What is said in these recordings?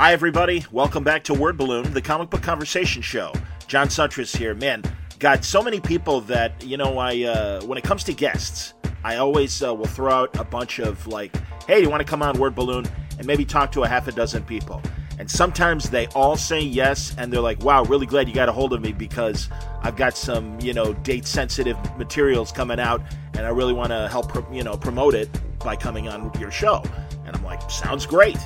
Hi, everybody. Welcome back to Word Balloon, the comic book conversation show. John Siuntres here. Man, got so many people that, you know, I, uh, when it comes to guests, I always uh, will throw out a bunch of like, hey, do you want to come on Word Balloon and maybe talk to a half a dozen people? And sometimes they all say yes, and they're like, wow, really glad you got a hold of me because I've got some, you know, date sensitive materials coming out, and I really want to help, you know, promote it by coming on your show. And I'm like, sounds great.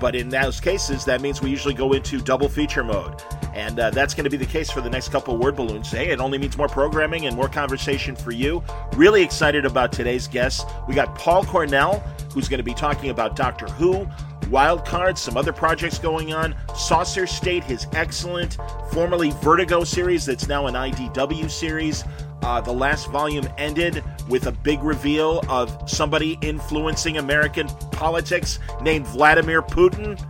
But in those cases, that means we usually go into double feature mode. And uh, that's going to be the case for the next couple word balloons. Hey, it only means more programming and more conversation for you. Really excited about today's guests. We got Paul Cornell, who's going to be talking about Doctor Who, Wild Cards, some other projects going on. Saucer State, his excellent, formerly Vertigo series that's now an IDW series. Uh, the last volume ended with a big reveal of somebody influencing American politics named Vladimir Putin.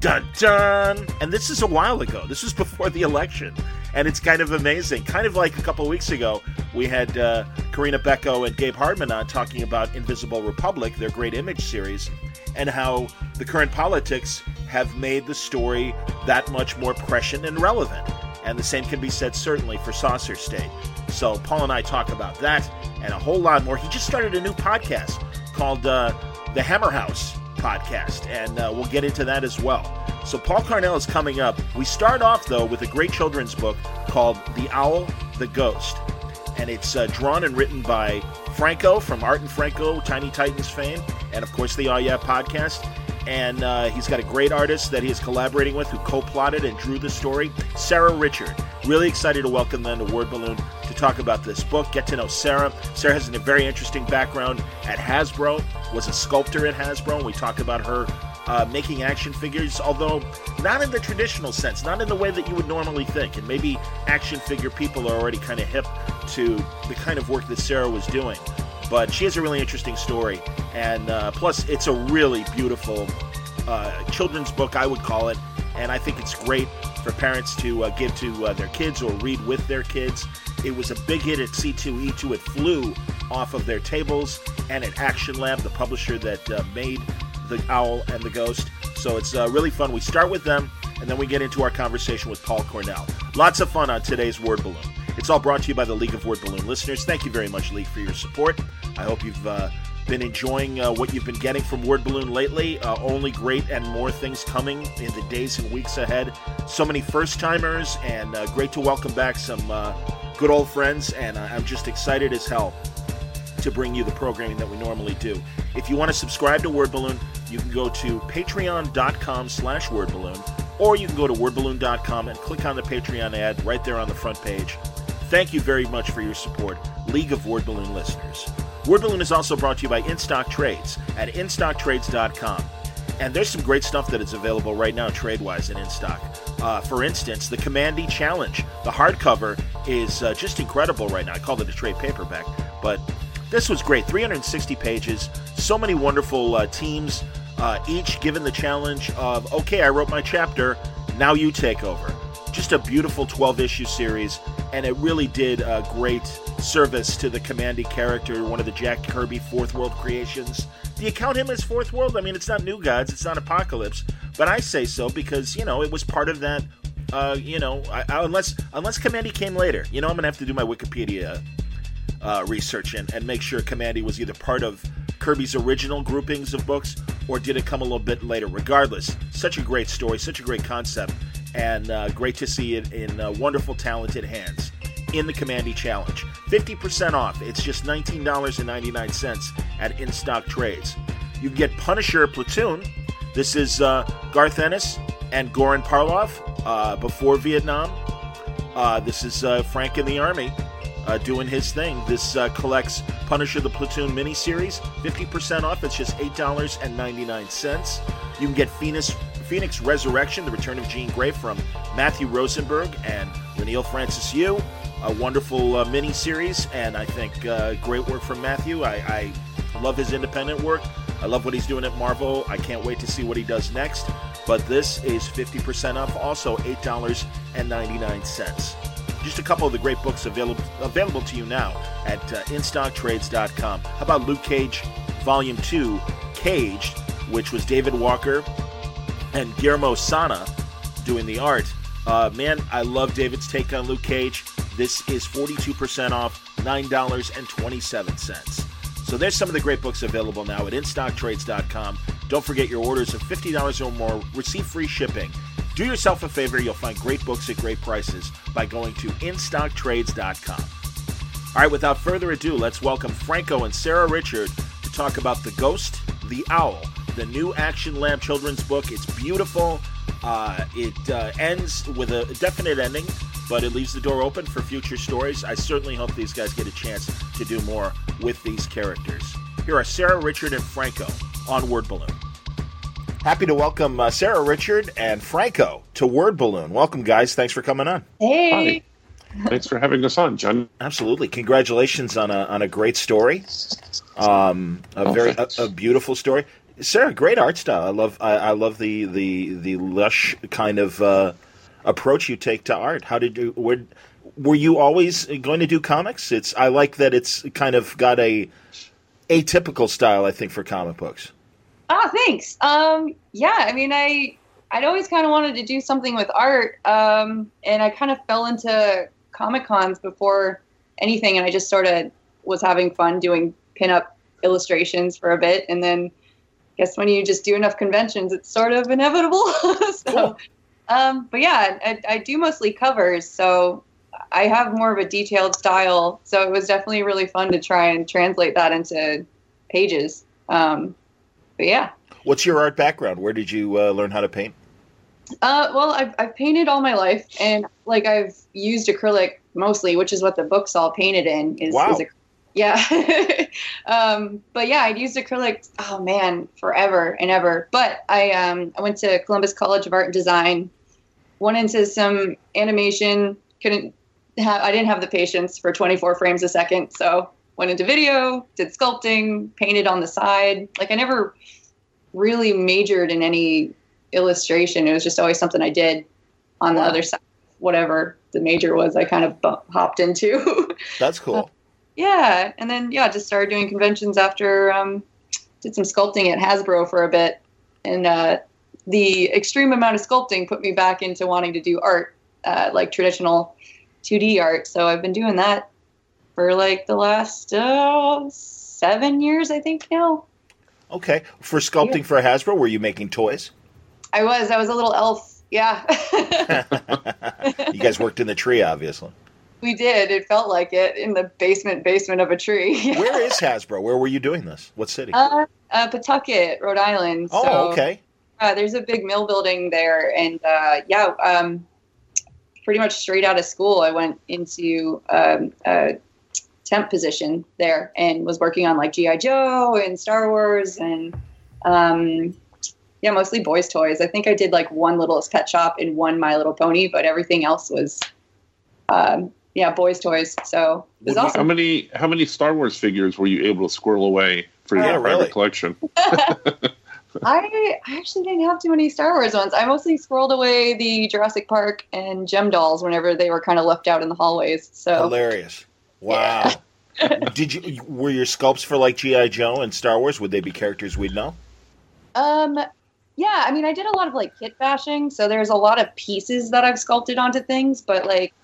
Dun dun! And this is a while ago. This was before the election. And it's kind of amazing. Kind of like a couple weeks ago, we had uh, Corinna Bechko and Gabe Hardman on talking about Invisible Republic, their great image series, and how the current politics have made the story that much more prescient and relevant. And the same can be said certainly for Saucer State. So Paul and I talk about that and a whole lot more. He just started a new podcast called uh, the Hammer House Podcast, and uh, we'll get into that as well. So Paul Cornell is coming up. We start off though with a great children's book called The Owl, the Ghost, and it's uh, drawn and written by Franco from Art and Franco, Tiny Titans fame, and of course the Oh Yeah podcast and uh, he's got a great artist that he is collaborating with who co-plotted and drew the story, Sara Richard. Really excited to welcome them to Word Balloon to talk about this book, get to know Sara. Sara has a very interesting background at Hasbro, was a sculptor at Hasbro, and we talk about her uh, making action figures, although not in the traditional sense, not in the way that you would normally think. And maybe action figure people are already kind of hip to the kind of work that Sara was doing. But she has a really interesting story, and uh, plus, it's a really beautiful uh, children's book, I would call it. And I think it's great for parents to uh, give to uh, their kids or read with their kids. It was a big hit at C2E2. It flew off of their tables and at Action Lab, the publisher that uh, made The Owl and the Ghost. So it's uh, really fun. We start with them, and then we get into our conversation with Paul Cornell. Lots of fun on today's Word Balloon. It's all brought to you by the League of Word Balloon listeners. Thank you very much, League, for your support. I hope you've uh, been enjoying uh, what you've been getting from Word Balloon lately. Uh, only great and more things coming in the days and weeks ahead. So many first timers, and uh, great to welcome back some uh, good old friends. And uh, I'm just excited as hell to bring you the programming that we normally do. If you want to subscribe to Word Balloon, you can go to patreon.com slash wordballoon, or you can go to wordballoon.com and click on the Patreon ad right there on the front page. Thank you very much for your support, League of Word Balloon listeners. Word Balloon is also brought to you by InStock Trades at InStockTrades.com. And there's some great stuff that is available right now, trade wise, in InStock. Uh, for instance, the Kamandi Challenge. The hardcover is uh, just incredible right now. I called it a trade paperback, but this was great. 360 pages, so many wonderful uh, teams, uh, each given the challenge of, okay, I wrote my chapter, now you take over. Just a beautiful 12 issue series, and it really did a great service to the Kamandi character, one of the Jack Kirby Fourth World creations. Do you count him as Fourth World? I mean, it's not New Gods, it's not Apocalypse, but I say so because you know it was part of that. Uh, you know, I, I, unless unless Kamandi came later, you know, I'm gonna have to do my Wikipedia uh, research and, and make sure Kamandi was either part of Kirby's original groupings of books or did it come a little bit later. Regardless, such a great story, such a great concept, and uh, great to see it in uh, wonderful, talented hands in the Kamandi Challenge. 50% off. It's just $19.99 at In Stock Trades. You can get Punisher Platoon. This is uh, Garth Ennis and Goran Parlov uh, before Vietnam. Uh, this is uh, Frank in the Army uh, doing his thing. This uh, collects Punisher the Platoon miniseries. 50% off. It's just $8.99. You can get Phoenix, Phoenix Resurrection, The Return of Jean Grey from Matthew Rosenberg and Leinil Francis Yu a wonderful uh, mini series, and I think uh, great work from Matthew. I, I love his independent work. I love what he's doing at Marvel. I can't wait to see what he does next. But this is 50% off, also $8.99. Just a couple of the great books available available to you now at uh, InStockTrades.com. How about Luke Cage, Volume 2, Caged, which was David Walker and Guillermo Sanna doing the art. Uh, man, I love David's take on Luke Cage. This is 42% off, $9.27. So there's some of the great books available now at InStockTrades.com. Don't forget your orders of $50 or more receive free shipping. Do yourself a favor, you'll find great books at great prices by going to InStockTrades.com. All right, without further ado, let's welcome Franco and Sara Richard to talk about The Ghost, the Owl, the new Action Lab children's book. It's beautiful. Uh, it uh, ends with a definite ending, but it leaves the door open for future stories. I certainly hope these guys get a chance to do more with these characters. Here are Sara, Richard, and Franco on Word Balloon. Happy to welcome uh, Sara, Richard, and Franco to Word Balloon. Welcome, guys. Thanks for coming on. Hey. Hi. Thanks for having us on, John. Absolutely. Congratulations on a on a great story. Um, a very a, a beautiful story. Sara, great art style. I love I, I love the the the lush kind of uh, approach you take to art. How did you were were you always going to do comics? It's I like that it's kind of got a atypical style. I think for comic books. Oh, thanks. Um, yeah, I mean, I I'd always kind of wanted to do something with art, um, and I kind of fell into comic cons before anything, and I just sort of was having fun doing pinup illustrations for a bit, and then I guess when you just do enough conventions, it's sort of inevitable. so, cool. um, but yeah, I, I, do mostly covers, so I have more of a detailed style. So it was definitely really fun to try and translate that into pages. Um, but yeah. What's your art background? Where did you uh, learn how to paint? Uh, well, I've, I've painted all my life, and like I've used acrylic mostly, which is what the book's all painted in. Is, wow. is yeah. um, but yeah, I'd used acrylic, oh man, forever and ever. But I, um, I went to Columbus College of Art and Design, went into some animation, couldn't have, I didn't have the patience for 24 frames a second. So went into video, did sculpting, painted on the side. Like I never really majored in any illustration. It was just always something I did on the other side, whatever the major was, I kind of hopped into. That's cool yeah, and then yeah, just started doing conventions after um, did some sculpting at Hasbro for a bit, and uh, the extreme amount of sculpting put me back into wanting to do art, uh, like traditional 2D art. So I've been doing that for like the last uh, seven years, I think now. Okay, for sculpting yeah. for Hasbro, were you making toys? I was. I was a little elf. Yeah. you guys worked in the tree, obviously. We did. It felt like it in the basement basement of a tree. Where is Hasbro? Where were you doing this? What city? Uh, uh, Pawtucket, Rhode Island. Oh, so, okay. Uh, there's a big mill building there, and uh, yeah, um, pretty much straight out of school, I went into um, temp position there and was working on like GI Joe and Star Wars and um, yeah, mostly boys' toys. I think I did like one Littlest Pet Shop and one My Little Pony, but everything else was um, yeah, boys' toys. So it was awesome. How many how many Star Wars figures were you able to squirrel away for your private really? collection? I, I actually didn't have too many Star Wars ones. I mostly squirreled away the Jurassic Park and Jem dolls whenever they were kind of left out in the hallways. So hilarious! Wow. Yeah. Did you were your sculpts for like GI Joe and Star Wars? Would they be characters we'd know? Um, yeah. I mean, I did a lot of like kit bashing, so there's a lot of pieces that I've sculpted onto things, but like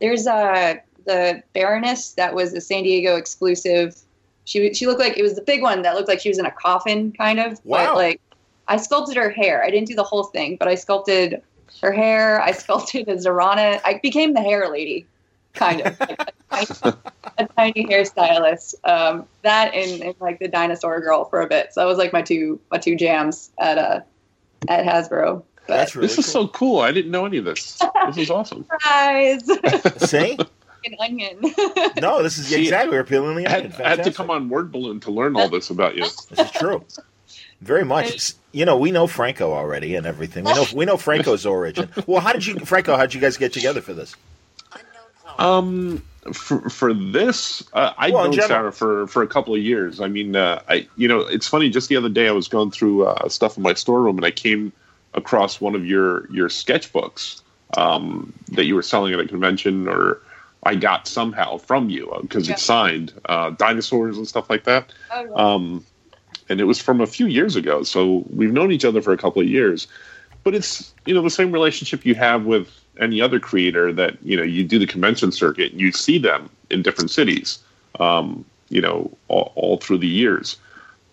there's uh, the Baroness that was a San Diego exclusive. She she looked like it was the big one that looked like she was in a coffin, kind of. Wow. But like, I sculpted her hair. I didn't do the whole thing, but I sculpted her hair. I sculpted a Zarana. I became the hair lady, kind of. like a, tiny, a, tiny, hairstylist. Um, that and, and, like the dinosaur girl for a bit. So that was like my two my two jams at uh at Hasbro. But That's really this is so cool. I didn't know any of this. This is awesome. Surprise! See? An onion. no, this is exactly. We're peeling the onion. I had, I had to come on Word Balloon to learn all this about you. This is true. Very much. You know, we know Franco already and everything. We know we know Franco's origin. Well, how did you, Franco? How did you guys get together for this? Um, for for this, uh, I well, know Sara for for a couple of years. I mean, uh, I you know, it's funny. Just the other day, I was going through uh, stuff in my storeroom, and I came across one of your your sketchbooks um, that you were selling at a convention, or I got somehow from you because uh, yeah. it's signed, uh, dinosaurs and stuff like that. Oh, um, and it was from a few years ago, so we've known each other for a couple of years. but it's you know the same relationship you have with any other creator that you know you do the convention circuit and you see them in different cities um, you know all, all, through the years.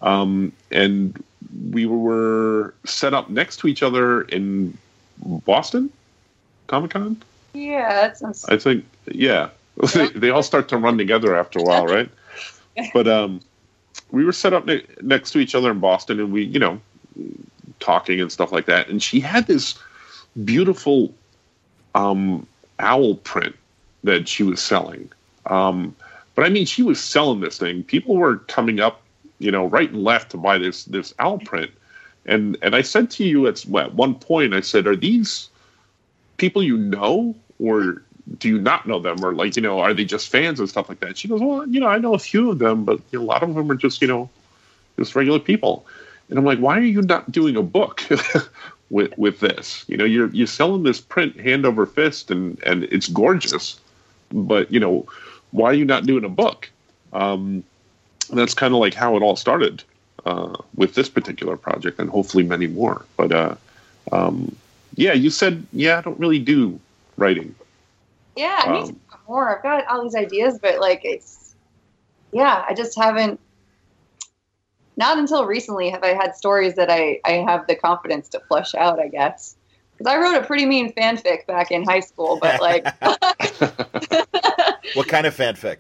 Um, and we were set up next to each other in boston comic-con? Yeah that sounds i think yeah, yeah. they, they all start to run together after a while right? But um, we were set up ne- next to each other in boston and we you know talking and stuff like that. And she had this beautiful um, owl print that she was selling. Um, but I mean, she was selling this thing. People were coming up, you know, right and left to buy this this owl print. And and I said to you at, at one point, I said, "Are these people you know, or do you not know them, or like you know, are they just fans and stuff like that?" She goes, "Well, you know, I know a few of them, but you know, a lot of them are just you know, just regular people." And I'm like, "Why are you not doing a book?" with with this. You know, you're you're selling this print hand over fist, and and it's gorgeous, but you know, why are you not doing a book? Um, that's kind of like how it all started uh, with this particular project, and hopefully many more. But uh, um, yeah, you said yeah, I don't really do writing. Yeah, I need um, more. I've got all these ideas, but like it's yeah, I just haven't not until recently have I had stories that I, I have the confidence to flush out, I guess. Because I wrote a pretty mean fanfic back in high school, but like. what kind of fanfic?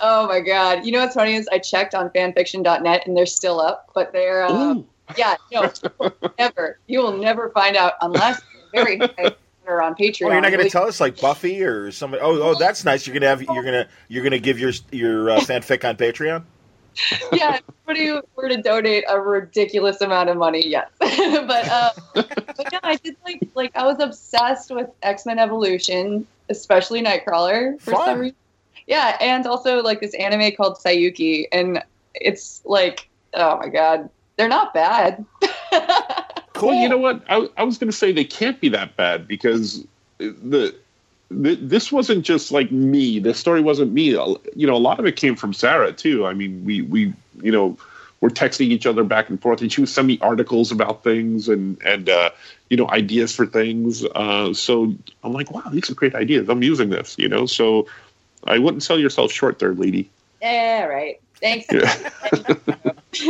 Oh my god! You know what's funny is I checked on fanfiction.net and they're still up, but they're uh, yeah no never you will never find out unless very high or on Patreon. Oh, you're not going to tell us like Buffy or somebody? Oh, oh, that's nice. You're going to have you're going to you're going to give your your uh, fanfic on Patreon yeah, if you were to donate a ridiculous amount of money, yes. but uh, but yeah, I did like like I was obsessed with X Men Evolution, especially Nightcrawler for Fun. some reason. Yeah, and also like this anime called Saiyuki, and it's like oh my god, they're not bad. cool. Well, you know what? I, I was going to say they can't be that bad because the this wasn't just like me. The story wasn't me. You know, a lot of it came from Sara too. I mean, we we you know we're texting each other back and forth, and she would send me articles about things and and uh, you know ideas for things. Uh, so I'm like, wow, these are great ideas. I'm using this. You know, so I wouldn't sell yourself short there, lady. Yeah, right. Thanks. Yeah.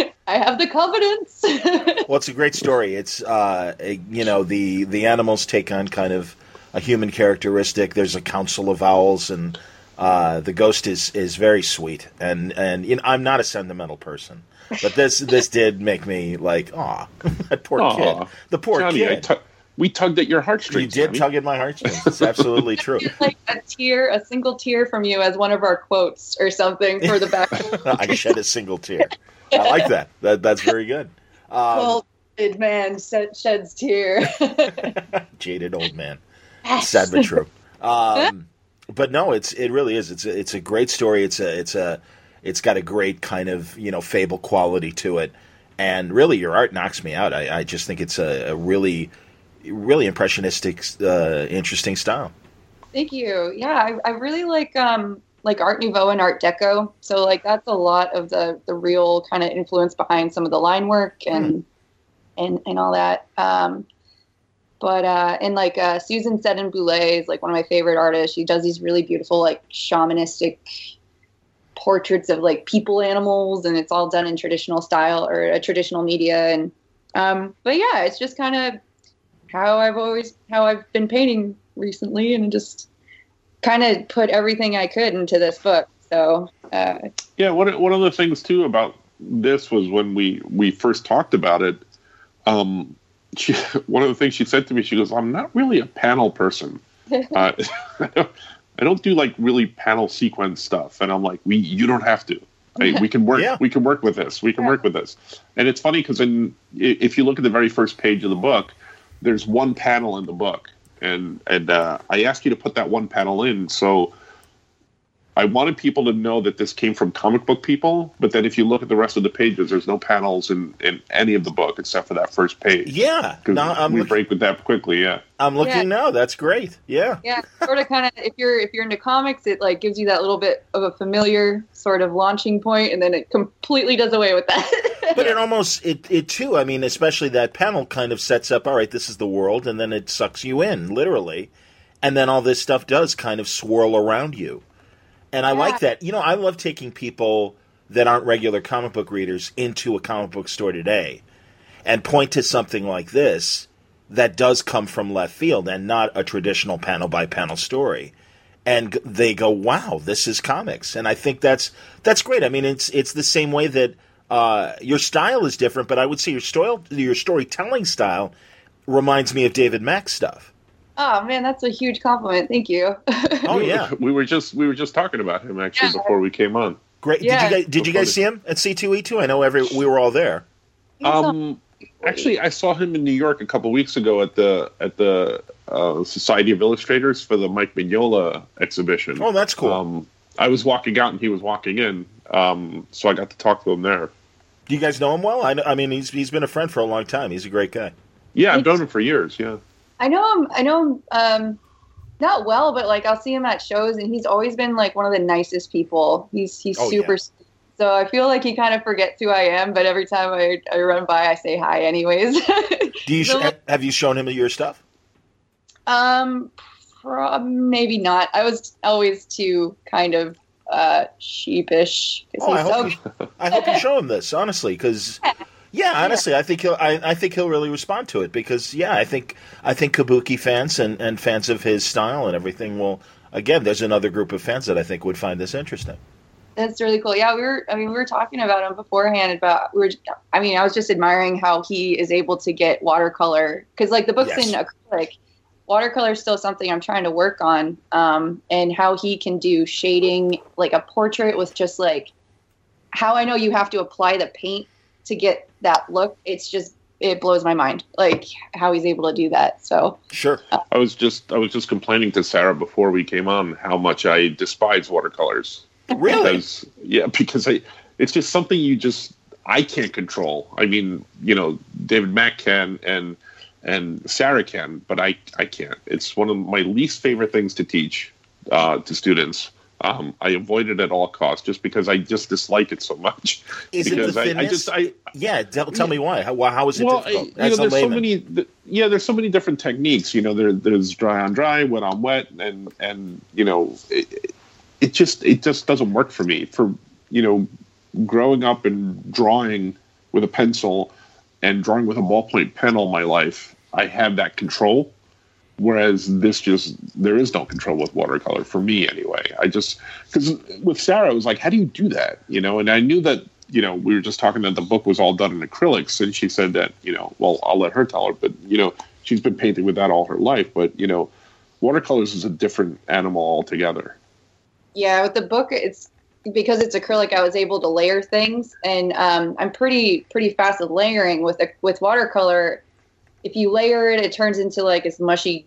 I have the confidence. well, it's a great story. It's uh, you know the the animals take on kind of a human characteristic. There's a council of owls, and uh, the ghost is is very sweet. And and you know, I'm not a sentimental person, but this this did make me like, oh, that poor Aww. kid, the poor Johnny, kid. we tugged at your heartstrings. You did Johnny. tug at my heartstrings. It's absolutely true. like a tear, a single tear from you as one of our quotes or something for the back. I shed a single tear. I like that. That that's very good. Um, well, man sheds tear. Jaded old man. Sad but true. Um, but no, it's it really is. It's a, it's a great story. It's a it's a it's got a great kind of you know fable quality to it, and really your art knocks me out. I, I just think it's a, a really really impressionistic, uh, interesting style. Thank you. Yeah, I, I really like um, like Art Nouveau and Art Deco. So like that's a lot of the the real kind of influence behind some of the line work and mm. and and all that. Um, but uh, and like uh, Susan Seddon Boulet is like one of my favorite artists. She does these really beautiful like shamanistic portraits of like people animals, and it's all done in traditional style or a traditional media. And um, but yeah, it's just kind of how I've always how I've been painting recently, and just kind of put everything I could into this book. So uh, yeah, one one of the things too about this was when we we first talked about it. Um, she, one of the things she said to me, she goes, "I'm not really a panel person. Uh, I don't do like really panel sequence stuff." And I'm like, "We, you don't have to. Right? We can work. Yeah. We can work with this. We can yeah. work with this." And it's funny because in if you look at the very first page of the book, there's one panel in the book, and and uh, I asked you to put that one panel in. So I wanted people to know that this came from comic book people, but then if you look at the rest of the pages, there's no panels in, in any of the book except for that first page. Yeah, no, I'm we break with that quickly. Yeah, I'm looking yeah. now. That's great. Yeah, yeah. Sort of, kind of. If you're if you're into comics, it like gives you that little bit of a familiar sort of launching point, and then it completely does away with that. but it almost it it too. I mean, especially that panel kind of sets up. All right, this is the world, and then it sucks you in literally, and then all this stuff does kind of swirl around you and I yeah. like that. You know, I love taking people that aren't regular comic book readers into a comic book store today and point to something like this that does come from left field and not a traditional panel by panel story. And they go, "Wow, this is comics," and I think that's that's great. I mean, it's it's the same way that uh, your style is different, but I would say your story, your storytelling style reminds me of David Mack stuff. Oh man, that's a huge compliment. Thank you. oh yeah, we were just we were just talking about him actually yeah. before we came on. Great. Yeah. Did you guys did you guys see him at C two E two? I know every we were all there. Um, actually, I saw him in New York a couple weeks ago at the at the uh, Society of Illustrators for the Mike Mignola exhibition. Oh, that's cool. Um, I was walking out and he was walking in, um, so I got to talk to him there. Do you guys know him well? I, I mean, he's he's been a friend for a long time. He's a great guy. Yeah, I've known him for years. Yeah. I know him. I know him. Um, not well, but like I'll see him at shows, and he's always been like one of the nicest people. He's he's oh, super. Yeah. So I feel like he kind of forgets who I am, but every time I, I run by, I say hi anyways. Do you sh- have you shown him your stuff? Um, maybe not. I was always too kind of uh, sheepish. Oh, I hope, so- you, I hope you show him this honestly, because yeah, honestly, yeah. I think he'll. I, I, think he'll really respond to it because yeah, I think I think Kabuki fans and, and fans of his style and everything will. Again, there's another group of fans that I think would find this interesting. That's really cool. Yeah, we were. I mean, we were talking about him beforehand. About we were. I mean, I was just admiring how he is able to get watercolor because, like, the book's yes. in acrylic. Watercolor is still something I'm trying to work on, um, and how he can do shading, like a portrait with just like how I know you have to apply the paint to get that look. It's just it blows my mind like how he's able to do that so. Sure. Uh, i was just i was just complaining to sara before we came on how much i despise watercolors. Really? Because, yeah because i it's just something you just i can't control. I mean you know david mack can and and sara can but i i can't. It's one of my least favorite things to teach uh, to students um, I avoid it at all costs just because I just dislike it so much. Is because it the I, I, just I yeah. Tell, tell me why. How, how is it well, difficult? I, you know, there's so many. Yeah, there's so many different techniques. You know, there, there's dry on dry, wet on wet, and and you know, it, it just it just doesn't work for me. For you know, growing up and drawing with a pencil and drawing with a ballpoint pen all my life, I have that control Whereas this just there is no control with watercolor for me anyway. I just because with Sara, it was like, how do you do that? You know, and I knew that you know we were just talking that the book was all done in acrylics, and she said that you know, well, I'll let her tell her, but you know, she's been painting with that all her life. But you know, watercolors is a different animal altogether. Yeah, with the book, it's because it's acrylic. I was able to layer things, and um, I'm pretty pretty fast at layering with with watercolor if you layer it, it turns into like this mushy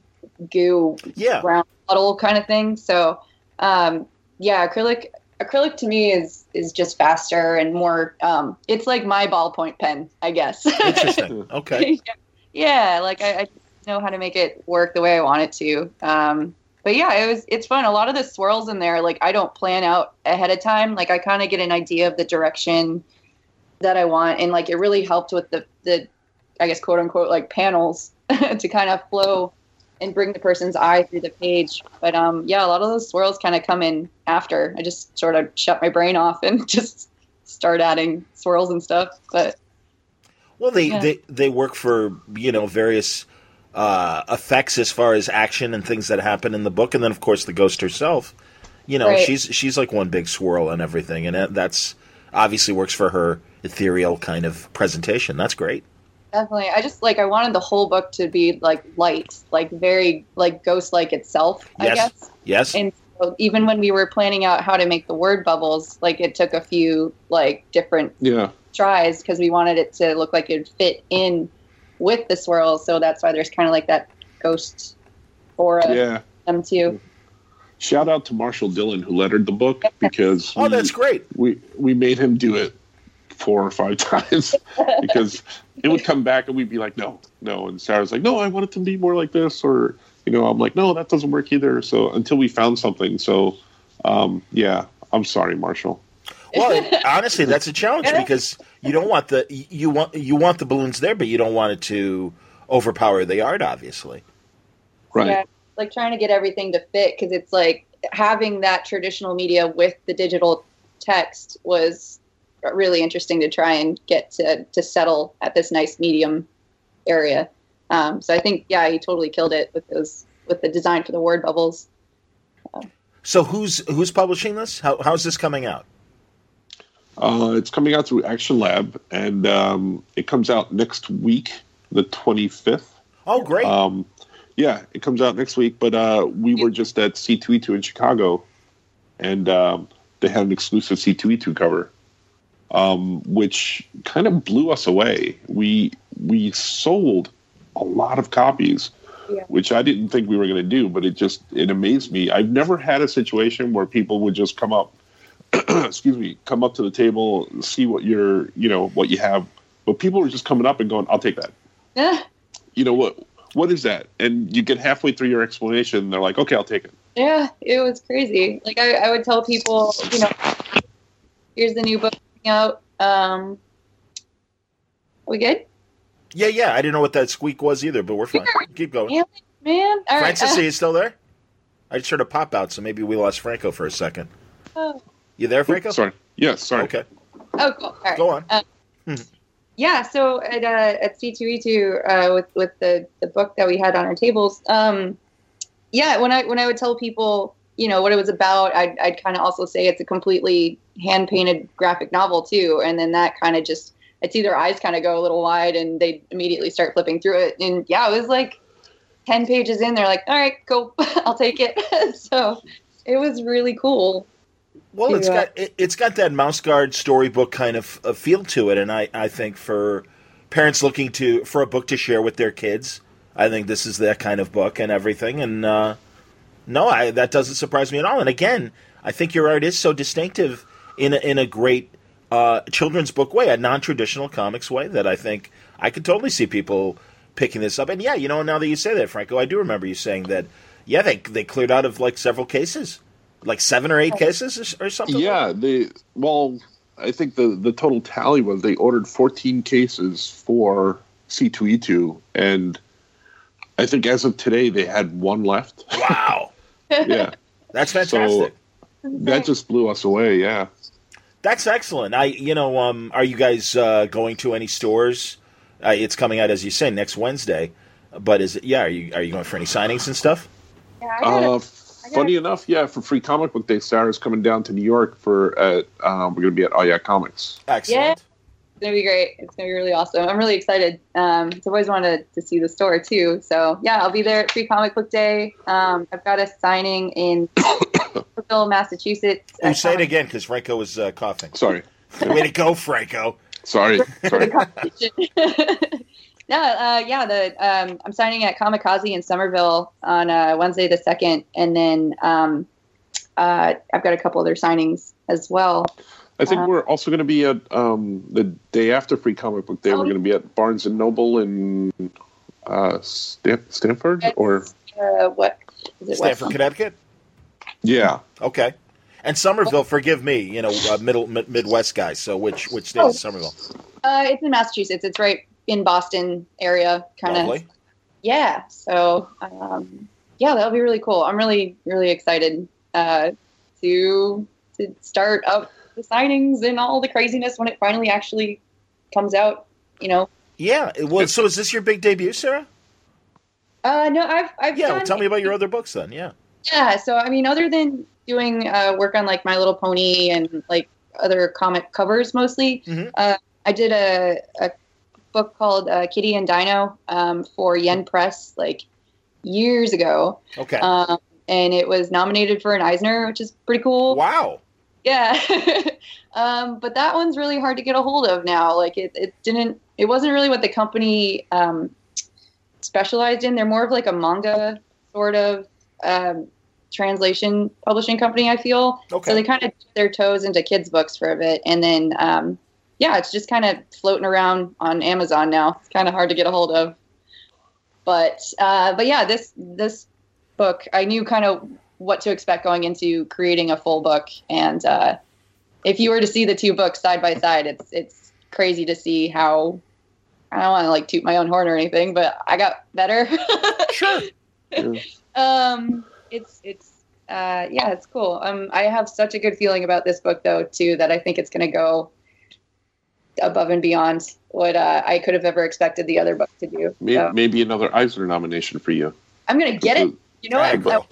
goo, yeah, brown puddle kind of thing. So, um, yeah, acrylic acrylic to me is is just faster and more. Um, it's like my ballpoint pen, I guess. Interesting. Okay. yeah, like I, I, know how to make it work the way I want it to. Um, but yeah, it was it's fun. A lot of the swirls in there, like I don't plan out ahead of time. Like I kind of get an idea of the direction that I want, and like it really helped with the the I guess quote unquote like panels to kind of flow and bring the person's eye through the page. But um, yeah, a lot of those swirls kind of come in after. I just sort of shut my brain off and just start adding swirls and stuff. But well, they yeah. they they work for you know various uh, effects as far as action and things that happen in the book, and then of course the ghost herself. You know, right. she's she's like one big swirl and everything, and that's obviously works for her ethereal kind of presentation. That's great definitely. I just like I wanted the whole book to be like light, like very like ghost like itself. Yes. I guess. Yes. And so even when we were planning out how to make the word bubbles, like it took a few like different yeah tries because we wanted it to look like it fit in with the swirls. So that's why there's kind of like that ghost aura. Yeah. Them too. shout out to Marshall Dillon who lettered the book because oh, we, that's great. We we made him do it four or five times because it would come back and we'd be like, no, no, and Sara's like, no, I want it to be more like this, or you know, I'm like, no, that doesn't work either. So until we found something, so um, yeah, I'm sorry, Marshall. Well, honestly, that's a challenge because you don't want the you want you want the balloons there, but you don't want it to overpower the art, obviously. Right. Yeah, like trying to get everything to fit because it's like having that traditional media with the digital text was really interesting to try and get to to settle at this nice medium area. Um, so I think yeah, he totally killed it with those with the design for the word bubbles. so who's who's publishing this? How how's this coming out? Uh, it's coming out through Action Lab, and um, it comes out next week, the twenty fifth. Oh, great! Um, yeah, it comes out next week. But uh, we were just at C2E2 in Chicago, and um, they had an exclusive C2E2 cover, um, which kind of blew us away. We we sold a lot of copies, yeah. which I didn't think we were going to do, but it just it amazed me. I've never had a situation where people would just come up, excuse me, come up to the table, see what you're, you know, what you have, but people were just coming up and going, "I'll take that." Yeah. You know what? what is that? And you get halfway through your explanation, and they're like, okay, I'll take it. Yeah, it was crazy. Like I, I would tell people, you know, here's the new book out. Um, we good? Yeah, yeah. I didn't know what that squeak was either, but we're fine. Keep going. Yeah, man. All Francis, right. uh, are you still there? I just heard a pop out, so maybe we lost Franco for a second. Oh. You there, Franco? sorry. Yes, sorry. Okay. Oh, cool. All right. Go on. Uh, yeah, so at uh, at C2E2 uh, with with the the book that we had on our tables, um, yeah, when I when I would tell people you know what it was about, I'd I'd kind of also say it's a completely hand painted graphic novel too, and then that kind of just I'd see their eyes kind of go a little wide and they immediately start flipping through it, and yeah, it was like ten pages in, they're like, all right, cool, I'll take it. so it was really cool. Well, it's got it, has got that mouse guard storybook kind of feel to it, and I, I think for parents looking to for a book to share with their kids, I think this is that kind of book and everything. And uh, no, I, that doesn't surprise me at all. And again, I think your art is so distinctive in a, in a great uh, children's book way, a non traditional comics way that I think I could totally see people picking this up. And yeah, you know, now that you say that, Franco, I do remember you saying that. Yeah, they they cleared out of like several cases like seven or eight cases or, something. Yeah, like they well, I think the the total tally was they ordered 14 cases for C2E2, and I think as of today they had one left. Wow. Yeah, that's fantastic. So that just blew us away. Yeah. That's excellent. I, you know, um, are you guys uh, going to any stores? Uh, it's coming out as you say next Wednesday, but is it? Yeah, are you are you going for any signings and stuff? Yeah, uh, Funny enough, yeah, for Free Comic Book Day, Sara's coming down to New York for at um, we're going to be at Oh Yeah Comics. Excellent. Yeah. It's gonna be great. It's gonna be really awesome. I'm really excited. Um, I've always wanted to see the store too. So yeah, I'll be there at Free Comic Book Day. Um, I've got a signing in Springfield, Massachusetts. Oh, say it again because Franco was uh, coughing. Sorry. Way to go, Franco. Sorry. Sorry. No, uh, yeah, the um, I'm signing at Comicazi in Somerville on uh, Wednesday the second, and then um, uh, I've got a couple other signings as well. I think uh, we're also going to be at um, the day after Free Comic Book Day. Oh, we're going to be at Barnes and Noble in uh, Stamford or uh, what? Is it Stamford, Connecticut. Yeah. Okay. And Somerville, forgive me, you know, middle mid- Midwest guy. So which which state oh. is Somerville? it's in Massachusetts. It's right in Boston area, kind of. Yeah. So um, yeah, that'll be really cool. I'm really really excited uh, to to start up the signings and all the craziness when it finally actually comes out. You know. Yeah. Well, so is this your big debut, Sara? Uh, no, I've I've yeah. Done, well, tell me about your other books then. Yeah. Yeah. So I mean, other than doing uh, work on like My Little Pony and like other comic covers mostly, mm-hmm. uh, I did a, a book called uh, Kitty and Dino um, for Yen Press like years ago. Okay. Um, and it was nominated for an Eisner, which is pretty cool. Wow. Yeah. um, but that one's really hard to get a hold of now. Like it, it didn't, it wasn't really what the company um, specialized in. They're more of like a manga sort of um, translation publishing company. I feel okay. so they kind of dip their toes into kids books for a bit, and then um, yeah, it's just kind of floating around on Amazon now. It's kind of hard to get a hold of, but uh, but yeah, this this book I knew kind of what to expect going into creating a full book, and uh, if you were to see the two books side by side, it's it's crazy to see how I don't want to like toot my own horn or anything, but I got better. sure. um, it's it's uh, yeah, it's cool. Um, I have such a good feeling about this book though too that I think it's going to go above and beyond what uh, I could have ever expected the other book to do. Maybe, so. maybe another Eisner nomination for you. I'm going to get it. You know what?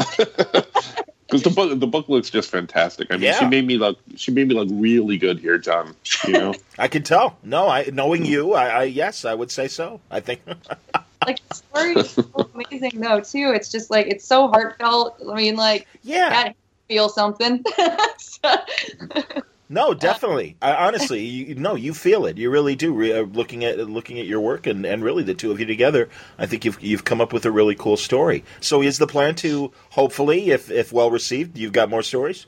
Because the book, the book looks just fantastic. I mean, yeah. she made me look, she made me look really good here, John. You know, I can tell. No, I knowing you, I, I yes, I would say so. I think. like the story is so amazing though too. It's just like it's so heartfelt. I mean, like yeah, feel something. Mm-hmm. No, definitely. I, honestly, you, no, you feel it. You really do. Re, uh, looking at looking at your work and, and really the two of you together, I think you've you've come up with a really cool story. So, is the plan to hopefully, if if well received, you've got more stories?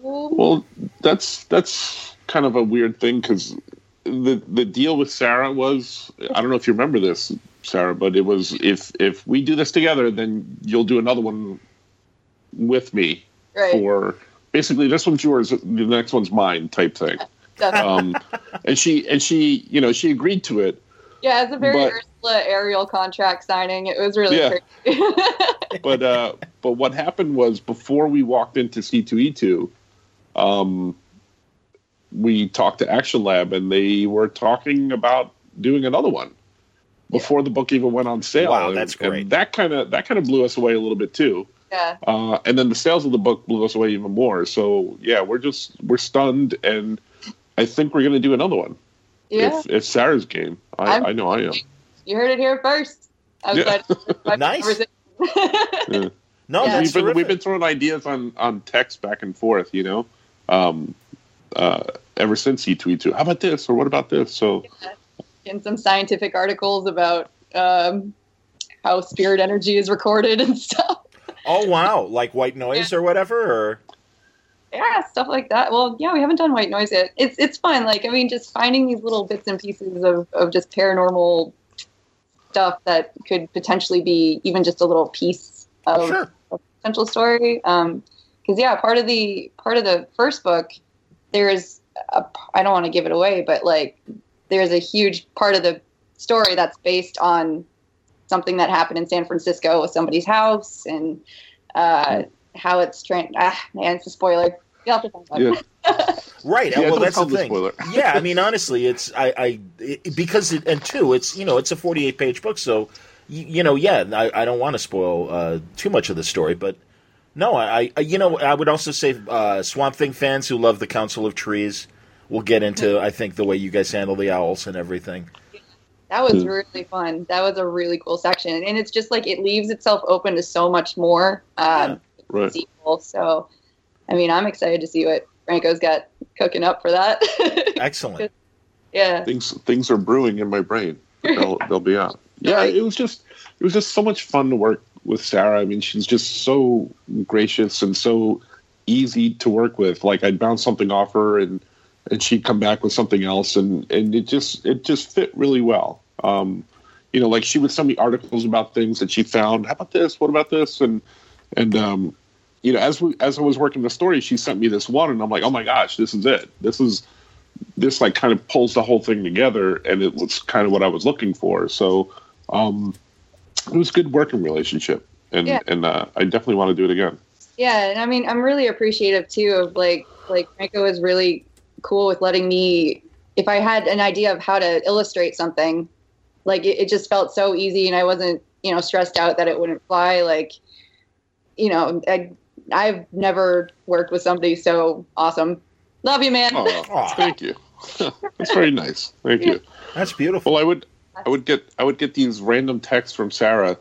Well, that's that's kind of a weird thing because the the deal with Sara was I don't know if you remember this, Sara, but it was if if we do this together, then you'll do another one with me right. for basically this one's yours, the next one's mine type thing. um, and she and she, you know, she agreed to it. Yeah, it's a very but, Ursula Ariel contract signing. It was really yeah. crazy. but uh, but what happened was before we walked into C two E two, um, we talked to Action Lab and they were talking about doing another one before yeah. the book even went on sale. Wow, that's great. And that kind of that kind of blew us away a little bit too. Yeah. Uh, and then the sales of the book blew us away even more. So yeah, we're just we're stunned, and I think we're going to do another one. Yeah. If, if Sara's game, I, I, know I am. You heard it here first. Yeah. nice. yeah. No, yeah. we've been we've been throwing ideas on on text back and forth. You know, um, uh, ever since he tweeted, "How about this?" or "What about this?" So, yeah. some scientific articles about um, how spirit energy is recorded and stuff. Oh wow, like white noise yeah. or whatever, or yeah, stuff like that. Well, yeah, we haven't done white noise yet. It's it's fun. Like I mean, just finding these little bits and pieces of of just paranormal stuff that could potentially be even just a little piece of sure. a potential story. Um, because yeah, part of the part of the first book, there is a, I don't want to give it away, but like there's a huge part of the story that's based on something that happened in San Francisco with somebody's house and uh, how it's trained. Ah, man, it's a spoiler. you have to yeah. right. Yeah, well, that's the thing. Spoiler. yeah, I mean, honestly, it's I, I it, because it, and two, it's you know, it's a forty-eight page book, so you, you know, yeah, I, I don't want to spoil uh, too much of the story, but no, I, I you know, I would also say uh, Swamp Thing fans who love the Council of Trees will get into, I think, the way you guys handle the owls and everything. That was really fun. That was a really cool section, and it's just like it leaves itself open to so much more um, yeah, right. sequel. So, I mean, I'm excited to see what Franco's got cooking up for that. Excellent. yeah, things things are brewing in my brain. They'll they'll be out. Yeah, it was just it was just so much fun to work with Sara. I mean, she's just so gracious and so easy to work with. Like I'd bounce something off her and and she'd come back with something else and and it just it just fit really well um, you know, like she would send me articles about things that she found. How about this? What about this? And and um, you know, as we as I was working the story, she sent me this one, and I'm like, oh my gosh, this is it. This is this like kind of pulls the whole thing together, and it was kind of what I was looking for. So um, it was a good working relationship, and yeah. and uh, I definitely want to do it again. Yeah, and I mean, I'm really appreciative too of like like Franco is really cool with letting me if I had an idea of how to illustrate something like it, it just felt so easy and i wasn't you know stressed out that it wouldn't fly. Like you know I, i've never worked with somebody so awesome. Love you man. Oh, thank you. That's very nice. Thank you. That's beautiful. Well i would i would get i would get these random texts from sara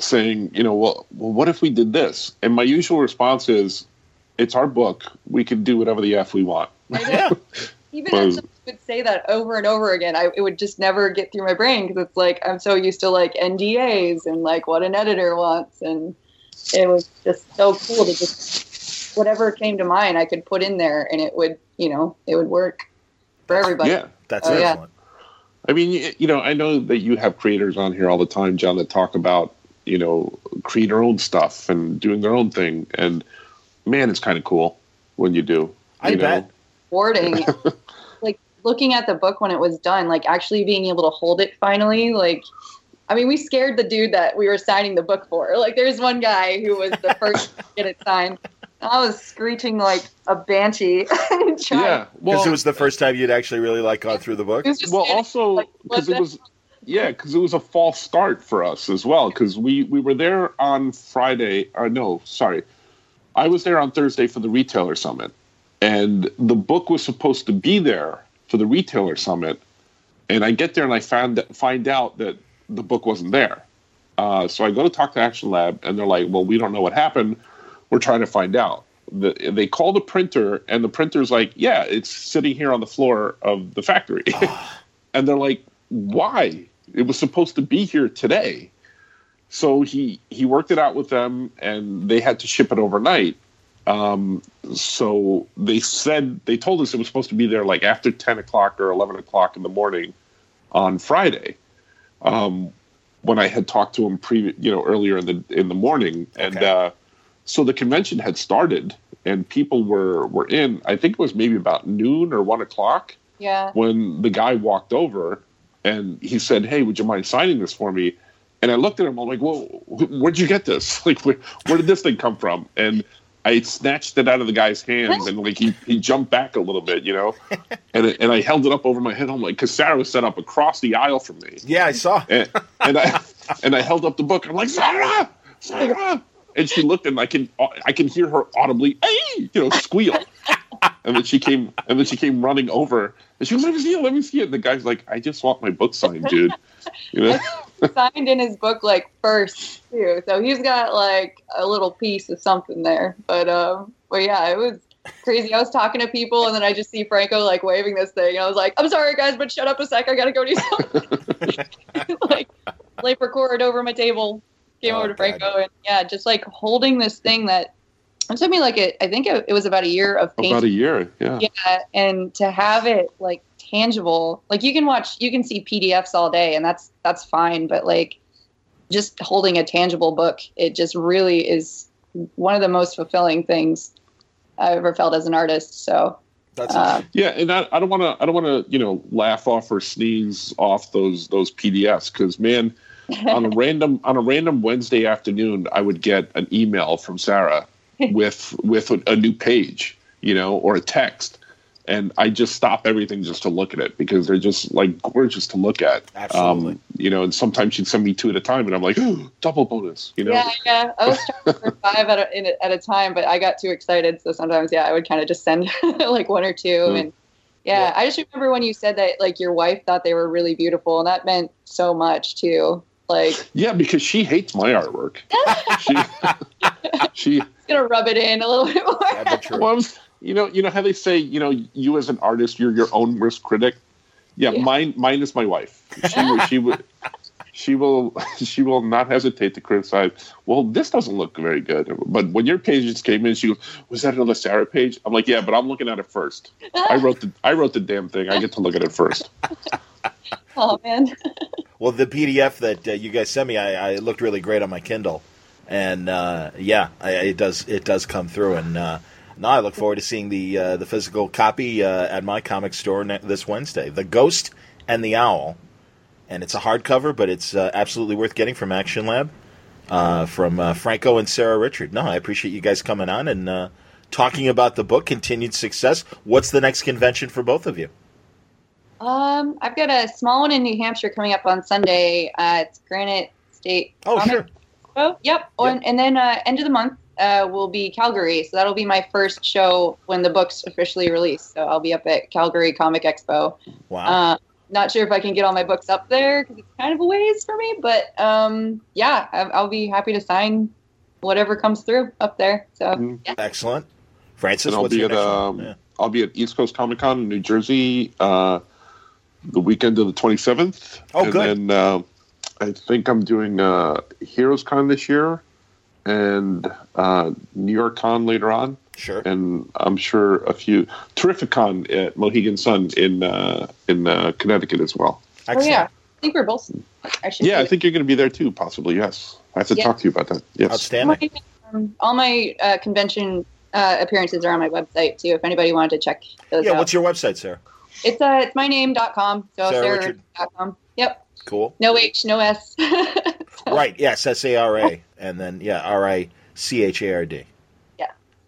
saying you know well, well what if we did this? And my usual response is it's our book. We can do whatever the f we want yeah even if I would say that over and over again, I it would just never get through my brain because it's like I'm so used to like NDAs and like what an editor wants and it was just so cool to just whatever came to mind, I could put in there, and it would, you know, it would work for everybody. Yeah, that's oh, excellent. Yeah. I mean, you know, I know that you have creators on here all the time, John, that talk about you know create their own stuff and doing their own thing, and man, it's kind of cool when you do. I you bet. Boarding, like looking at the book when it was done, like actually being able to hold it finally, like I mean, we scared the dude that we were signing the book for. Like, there's one guy who was the first to get it signed. I was screeching like a banshee. yeah, because well, it was the first time you'd actually really like gone through the book. Well, also because like, it was, yeah, because it was a false start for us as well. Because we we were there on Friday. Or uh, no, sorry, I was there on Thursday for the retailer summit, and the book was supposed to be there for the retailer summit. And I get there and I found find out that the book wasn't there. Uh, so I go to talk to Action Lab, and they're like, "Well, we don't know what happened. We're trying to find out." The, they call the printer, and the printer's like, "Yeah, it's sitting here on the floor of the factory." and they're like, "Why? It was supposed to be here today." So he he worked it out with them, and they had to ship it overnight. Um, so they said they told us it was supposed to be there like after ten o'clock or eleven o'clock in the morning on Friday um, when I had talked to him pre, you know, earlier in the in the morning, and okay. uh, so the convention had started, and people were were in. I think it was maybe about noon or one o'clock. Yeah. When the guy walked over, and he said, "Hey, would you mind signing this for me?" And I looked at him. I'm like, "Well, where'd you get this? Like, where, where did this thing come from?" And I snatched it out of the guy's hands and like he, he jumped back a little bit, you know, and and I held it up over my head. I'm like, because Sara was set up across the aisle from me. Yeah, I saw. And, and I and I held up the book. I'm like, Sara, Sara, and she looked and I can I can hear her audibly, hey, you know, squeal. And then she came and then she came running over and she was, let me see it, let me see it. And the guy's like, I just want my book signed, dude. You know signed in his book like first too. So he's got like a little piece of something there. But um but yeah, it was crazy. I was talking to people and then I just see Franco like waving this thing. And I was like, I'm sorry guys, but shut up a sec. I gotta go do something. like late record over my table. Came oh, over to Franco God. and yeah, just like holding this thing that it took me like it I think it, it was about a year of painting. About a year, yeah. Yeah. And to have it like tangible like you can watch you can see pdfs all day and that's that's fine but like just holding a tangible book it just really is one of the most fulfilling things i've ever felt as an artist so uh, yeah, and I, I don't want to. I don't want to. You know, laugh off or sneeze off those those PDFs because man, on a random on a random Wednesday afternoon, I would get an email from Sara with with a, a new page, you know, or a text, and I just stop everything just to look at it because they're just like gorgeous to look at. Absolutely. Um, you know, and sometimes she'd send me two at a time, and I'm like, oh, double bonus. You know? Yeah, yeah. I was trying for five at a, at a time, but I got too excited, so sometimes, yeah, I would kind of just send like one or two, mm. and yeah, yeah, I just remember when you said that like your wife thought they were really beautiful, and that meant so much too. Like, yeah, because she hates my artwork. she, she gonna rub it in a little bit more. Yeah, well, you know, you know how they say, you know, you as an artist, you're your own worst critic. Yeah, yeah. mine, mine is my wife. She, will, she will, she will, she will not hesitate to criticize. Well, this doesn't look very good. But when your page just came in, she goes, "Was that another Sara page?" I'm like, "Yeah, but I'm looking at it first. I wrote the, I wrote the damn thing. I get to look at it first. oh man. well, the PDF that uh, you guys sent me, I, I looked really great on my Kindle, and uh, yeah, I, it does, it does come through, and. Uh, no, I look forward to seeing the uh, the physical copy uh, at my comic store ne- this Wednesday. The Ghost and the Owl, and it's a hardcover, but it's uh, absolutely worth getting from Action Lab, uh, from uh, Franco and Sara Richard. No, I appreciate you guys coming on and uh, talking about the book. Continued success. What's the next convention for both of you? Um, I've got a small one in New Hampshire coming up on Sunday. it's Granite State. Oh, Comic. sure. Oh, yep. Yep. And, and then end of the month, uh, will be Calgary. So that'll be my first show when the book's officially released. So I'll be up at Calgary Comic Expo. Wow. Uh, not sure if I can get all my books up there because it's kind of a ways for me. But um, yeah, I'll be happy to sign whatever comes through up there. So mm-hmm. yeah. excellent, Francis. And I'll be at um, yeah. I'll be at East Coast Comic Con in New Jersey uh, the weekend of the twenty seventh. Oh, and good. Then uh, I think I'm doing uh, Heroes Con this year and uh, New York Con later on. Sure. And I'm sure a few Terrificon at Mohegan Sun in uh, in uh, Connecticut as well. Excellent. Oh yeah, I think we're both. Actually, yeah, I think you're going to be there too. Possibly, yes. I have to yeah. talk to you about that. Yes. Outstanding. Um, all my uh, convention uh, appearances are on my website too. If anybody wanted to check those yeah, out. what's your website, Sara? It's uh, it's myname.com. So Sara.com. Yep. Cool. No H, no S. so. Right. Yes. S A R A, and then yeah, R I C H A R D.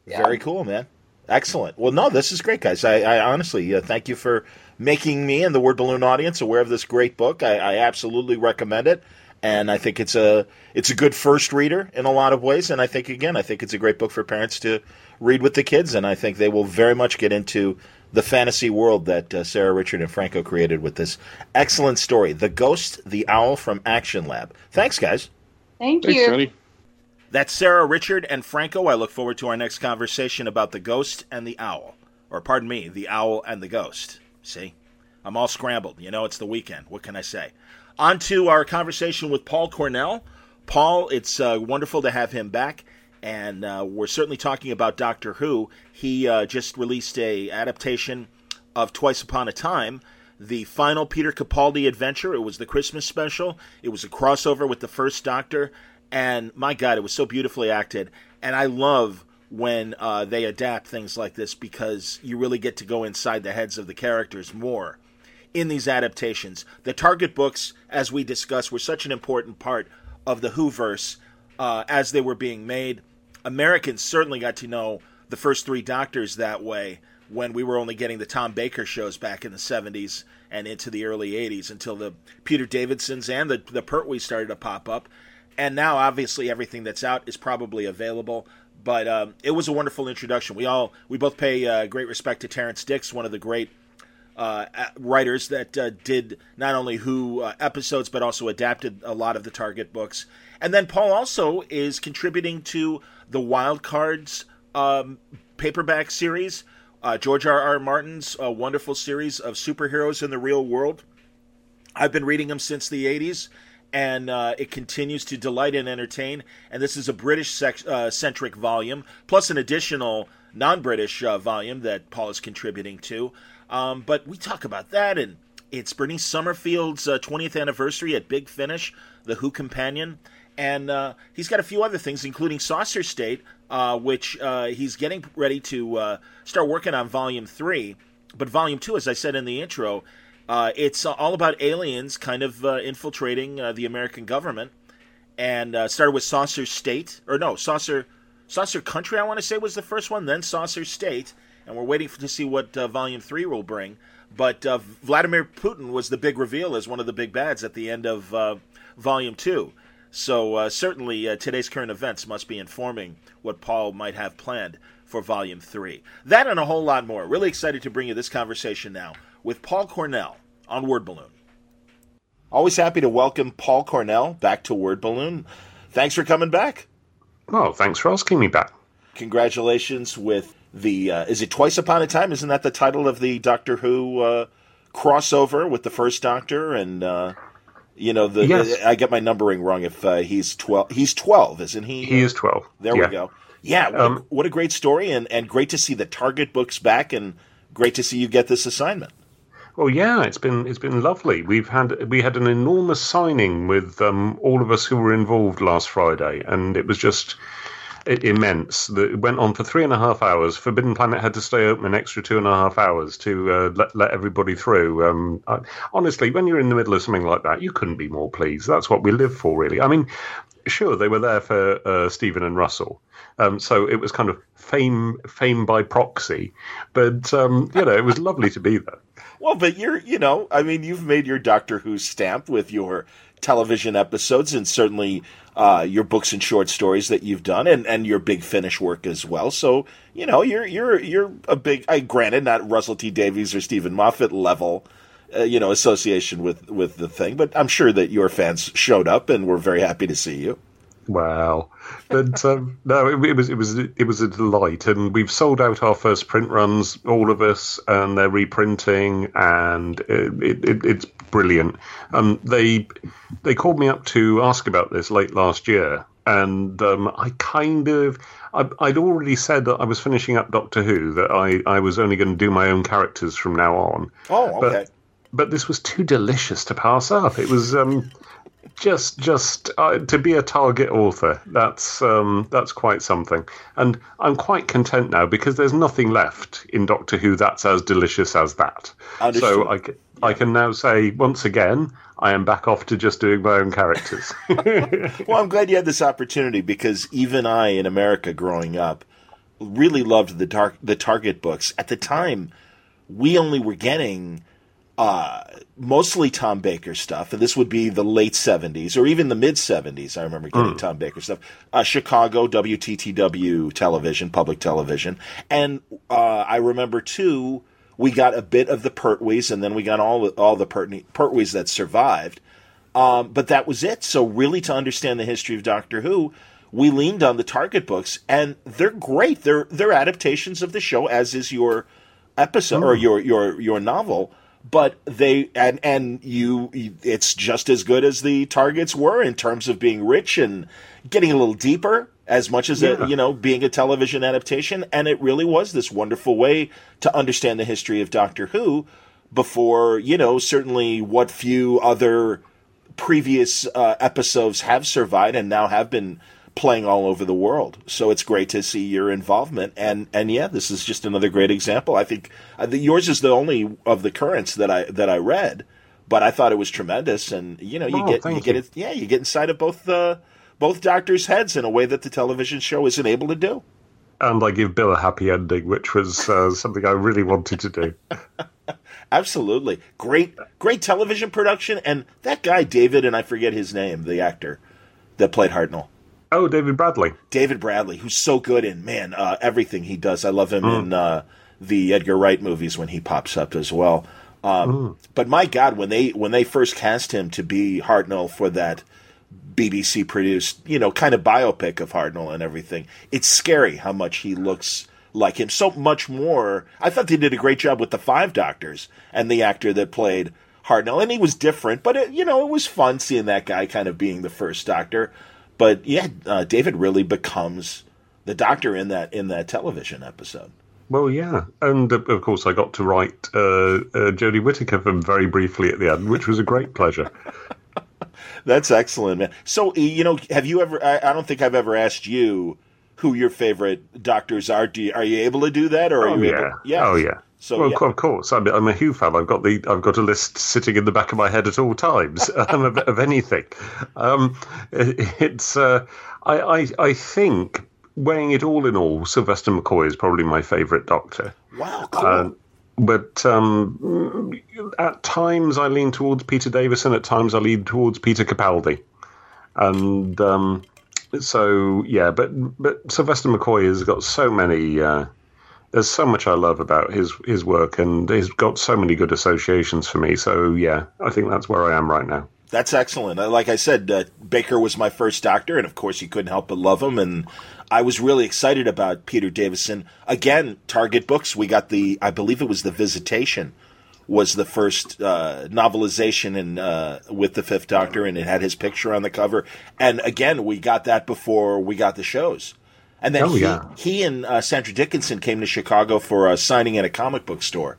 Yeah. Very cool, man. Excellent. Well, no, this is great, guys. I, I honestly uh, thank you for making me and the Word Balloon audience aware of this great book. I, I absolutely recommend it and I think it's a it's a good first reader in a lot of ways. And I think again, I think it's a great book for parents to read with the kids, and I think they will very much get into the fantasy world that uh, Sara Richard and Franco created with this excellent story, "The Ghost, the Owl from Action Lab." Thanks, guys. Thank Thanks, you. Johnny. That's Sara Richard and Franco. I look forward to our next conversation about the ghost and the owl. Or, pardon me, the owl and the ghost. See? I'm all scrambled. You know, it's the weekend. What can I say? On to our conversation with Paul Cornell. Paul, it's uh, wonderful to have him back, and uh, we're certainly talking about Doctor Who. He uh, just released a adaptation of Twice Upon a Time, the final Peter Capaldi adventure. It was the Christmas special. It was a crossover with the first Doctor, and my God, it was so beautifully acted. And I love when uh, they adapt things like this because you really get to go inside the heads of the characters more in these adaptations. The Target books, as we discussed, were such an important part of the Whoverse uh, as they were being made. Americans certainly got to know the first three Doctors that way when we were only getting the Tom Baker shows back in the 70s and into the early 80s until the Peter Davidsons and the, the Pertwee started to pop up. And now, obviously, everything that's out is probably available. But um, it was a wonderful introduction. We all we both pay uh, great respect to Terrance Dicks, one of the great uh, writers that uh, did not only Who uh, episodes but also adapted a lot of the Target books. And then Paul also is contributing to the Wild Cards um, paperback series, uh, George R. R. Martin's uh, wonderful series of superheroes in the real world. I've been reading them since the 80s, and uh, it continues to delight and entertain. And this is a British centric volume, plus an additional non British volume that Paul is contributing to. Um, but we talk about that, and it's Bernice Summerfield's uh, 20th anniversary at Big Finish, the Who Companion. And uh, he's got a few other things, including Saucer State, uh, which uh, he's getting ready to uh, start working on Volume 3. But Volume 2, as I said in the intro, uh, it's all about aliens kind of infiltrating the American government. And started with Saucer State, or no, Saucer, Saucer Country, I want to say, was the first one, then Saucer State and we're waiting to see what uh, Volume Three will bring. But uh, Vladimir Putin was the big reveal as one of the big bads at the end of uh, Volume Two. So uh, certainly uh, today's current events must be informing what Paul might have planned for Volume Three. That and a whole lot more. Really excited to bring you this conversation now with Paul Cornell on Word Balloon. Always happy to welcome Paul Cornell back to Word Balloon. Thanks for coming back. Oh, thanks for asking me back. Congratulations with the uh, is it Twice Upon a Time? Isn't that the title of the Doctor Who uh, crossover with the first Doctor? And uh, you know, the yes. I get my numbering wrong if uh, he's twelve. He's twelve, isn't he? He is twelve. There yeah. we go. Yeah, what, um, a, what a great story, and and great to see the Target books back, and great to see you get this assignment. Well, yeah, it's been it's been lovely. We've had we had an enormous signing with um, all of us who were involved last Friday, and it was just immense. It went on for three and a half hours. Forbidden Planet had to stay open an extra two and a half hours to uh, let, let everybody through. Um, I, honestly, when you're in the middle of something like that, you couldn't be more pleased. That's what we live for, really. I mean, sure, they were there for uh, Steven and Russell. Um, so it was kind of fame, fame by proxy, but um, you know it was lovely to be there. Well, but you're, you know, I mean, you've made your Doctor Who stamp with your television episodes, and certainly uh, your books and short stories that you've done, and, and your big finish work as well. So you know you're you're you're a big. I granted not Russell T Davies or Steven Moffat level. Uh, you know, association with with the thing, but I'm sure that your fans showed up and were very happy to see you. Wow, but um, no, it, it, was it was it was a delight, and we've sold out our first print runs, all of us, and they're reprinting, and it, it, it's brilliant. Um, they they called me up to ask about this late last year, and um, I kind of I, would already said that I was finishing up Doctor Who that I, I was only going to do my own characters from now on. Oh, okay. But, but this was too delicious to pass up. It was um, just just uh, to be a target author. That's um, that's quite something, and I'm quite content now because there's nothing left in Doctor Who that's as delicious as that. Understood. So I, I can now say once again I am back off to just doing my own characters. well, I'm glad you had this opportunity because even I, in America, growing up, really loved the dark the Target books. At the time, we only were getting uh, mostly Tom Baker stuff, and this would be the late '70s or even the mid '70s. I remember getting mm. Tom Baker stuff. Uh, Chicago WTTW television, public television, and uh, I remember too we got a bit of the Pertwees, and then we got all all the Pert- Pertwees that survived. Um, but that was it. So really, to understand the history of Doctor Who, we leaned on the Target books, and they're great. They're they're adaptations of the show, as is your episode or hmm. your your your novel. But they and and you, it's just as good as the Targets were in terms of being rich and getting a little deeper as much as yeah. a, you know being a television adaptation and it really was this wonderful way to understand the history of Doctor Who before you know certainly what few other previous uh, episodes have survived and now have been playing all over the world. So it's great to see your involvement. And and yeah this is just another great example. I think uh, the, yours is the only of the currents that i that i read but i thought it was tremendous. And you know you oh, get you, you get it yeah you get inside of both the both doctors' heads in a way that the television show isn't able to do. And I give Bill a happy ending, which was uh, something I really wanted to do. Absolutely, great, great television production, and that guy David, and I forget his name, the actor that played Hartnell. Oh, David Bradley. David Bradley, who's so good in man uh, everything he does. I love him mm. in uh, the Edgar Wright movies when he pops up as well. Um, mm. But my God, when they when they first cast him to be Hartnell for that BBC produced, you know, kind of biopic of Hartnell and everything. It's scary how much he looks like him. So much more. I thought they did a great job with the Five Doctors and the actor that played Hartnell, and he was different, but it, you know, it was fun seeing that guy kind of being the first Doctor. But yeah, uh, David really becomes the Doctor in that in that television episode. Well, yeah, and uh, of course I got to write uh, uh, Jodie Whittaker very briefly at the end, which was a great pleasure. That's excellent, man. So, you know, have you ever? I, I, don't think I've ever asked you who your favorite doctors are. Do you, are you able to do that, or oh, yeah. Able, yeah, oh yeah. So, well, yeah. of course, I'm, I'm, a Who fan. I've got the I've got a list sitting in the back of my head at all times um, of, of, anything. Um, it's uh, I, I I think weighing it all in all, Sylvester McCoy is probably my favourite Doctor. Wow, cool. Uh, but um, at times I lean towards Peter Davison. At times I lean towards Peter Capaldi, and um, so yeah. But but Sylvester McCoy has got so many. Uh, there's so much I love about his his work, and he's got so many good associations for me. So yeah, I think that's where I am right now. That's excellent. Like I said, uh, Baker was my first doctor, and of course, you couldn't help but love him. And I was really excited about Peter Davison. Again, Target Books, we got the, I believe it was The Visitation, was the first uh, novelization in, uh, with the Fifth Doctor, and it had his picture on the cover. And again, we got that before we got the shows. And then oh, he, yeah. he and uh, Sandra Dickinson came to Chicago for a signing at a comic book store.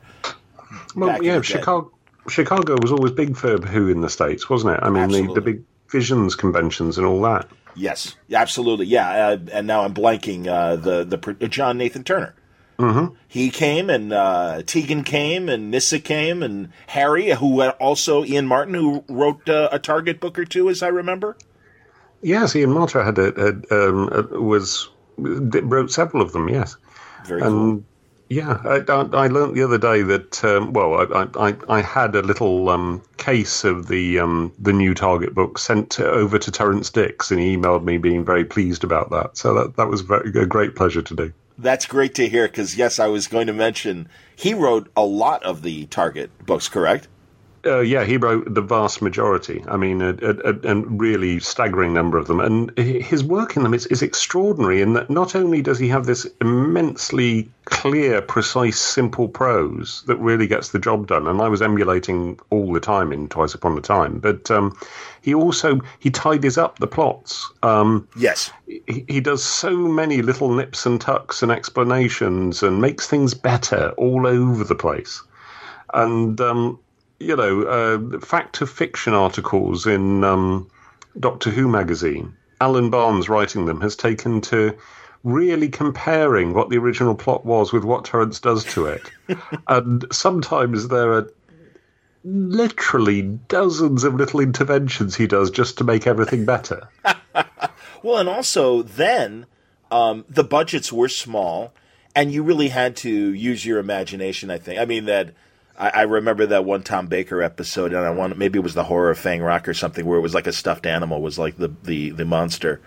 Well, yeah, Chicago. Chicago was always big for Who in the States, wasn't it? I mean, the, the big Visions conventions and all that. Yes, absolutely. Yeah, uh, and now I'm blanking uh, the the uh, John Nathan Turner. Mm-hmm. He came, and uh, Tegan came, and Nyssa came, and Harry, who also Ian Marter, who wrote uh, a Target book or two, as I remember. Yes, Ian Marter had, a, had um, was wrote several of them. Yes, very and, cool. Yeah, I, I, learned the other day that um, well, I, I, I had a little um, case of the um, the new Target book sent over to Terrance Dicks, and he emailed me being very pleased about that. So that that was very, a great pleasure to do. That's great to hear because yes, I was going to mention he wrote a lot of the Target books. Correct? Uh, yeah, he wrote the vast majority. I mean, a, a, a, really staggering number of them. And his work in them is, is extraordinary in that not only does he have this immensely clear, precise, simple prose that really gets the job done, and I was emulating all the time in Twice Upon a Time, but um, he also he tidies up the plots. Um, yes, he, he does so many little nips and tucks and explanations and makes things better all over the place. And um, you know, uh, fact of fiction articles in um, Doctor Who magazine. Alan Barnes writing them has taken to really comparing what the original plot was with what Terrance does to it. and sometimes there are literally dozens of little interventions he does just to make everything better. well, and also then um, the budgets were small, and you really had to use your imagination. I think. I mean that I, I, remember that one Tom Baker episode, and I want maybe it was the horror of Fang Rock or something, where it was like a stuffed animal was like the the the monster.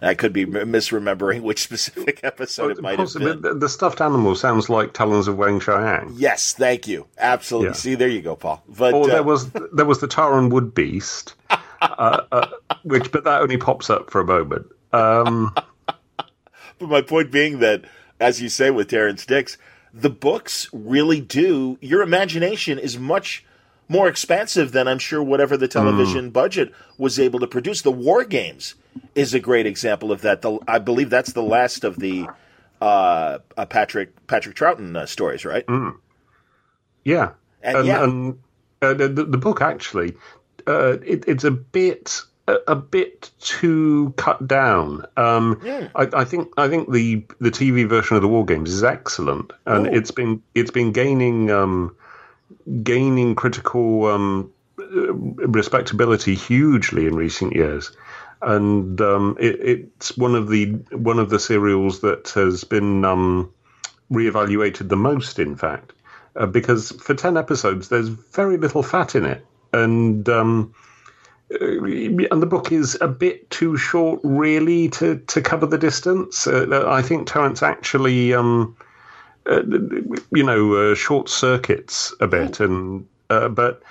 I could be misremembering which specific episode it might Possibly, have been. The stuffed animal sounds like Talons of Weng-Chiang. Yes, thank you. Absolutely. Yeah. See, there you go, Paul. But or uh, there was there was the Taran Wood Beast, uh, uh, which but that only pops up for a moment. Um, but my point being that, as you say with Terrance Dicks, the books really do. Your imagination is much more expansive than I'm sure whatever the television mm. budget was able to produce. The War Games is a great example of that. The, I believe that's the last of the uh, uh, Patrick Patrick Troughton uh, stories, right? Mm. Yeah, and, and, yeah. and the, the, book actually uh, it, it's a bit a, bit too cut down. Um, yeah. I, I, think I think the the TV version of the War Games is excellent, and oh. it's been it's been gaining um, gaining critical um, respectability hugely in recent years. And um, it, it's one of the one of the serials that has been um, reevaluated the most, in fact, uh, because for ten episodes there's very little fat in it, and um, and the book is a bit too short, really, to, to cover the distance. Uh, I think Terrance actually, um, uh, you know, uh, short circuits a bit, and uh, but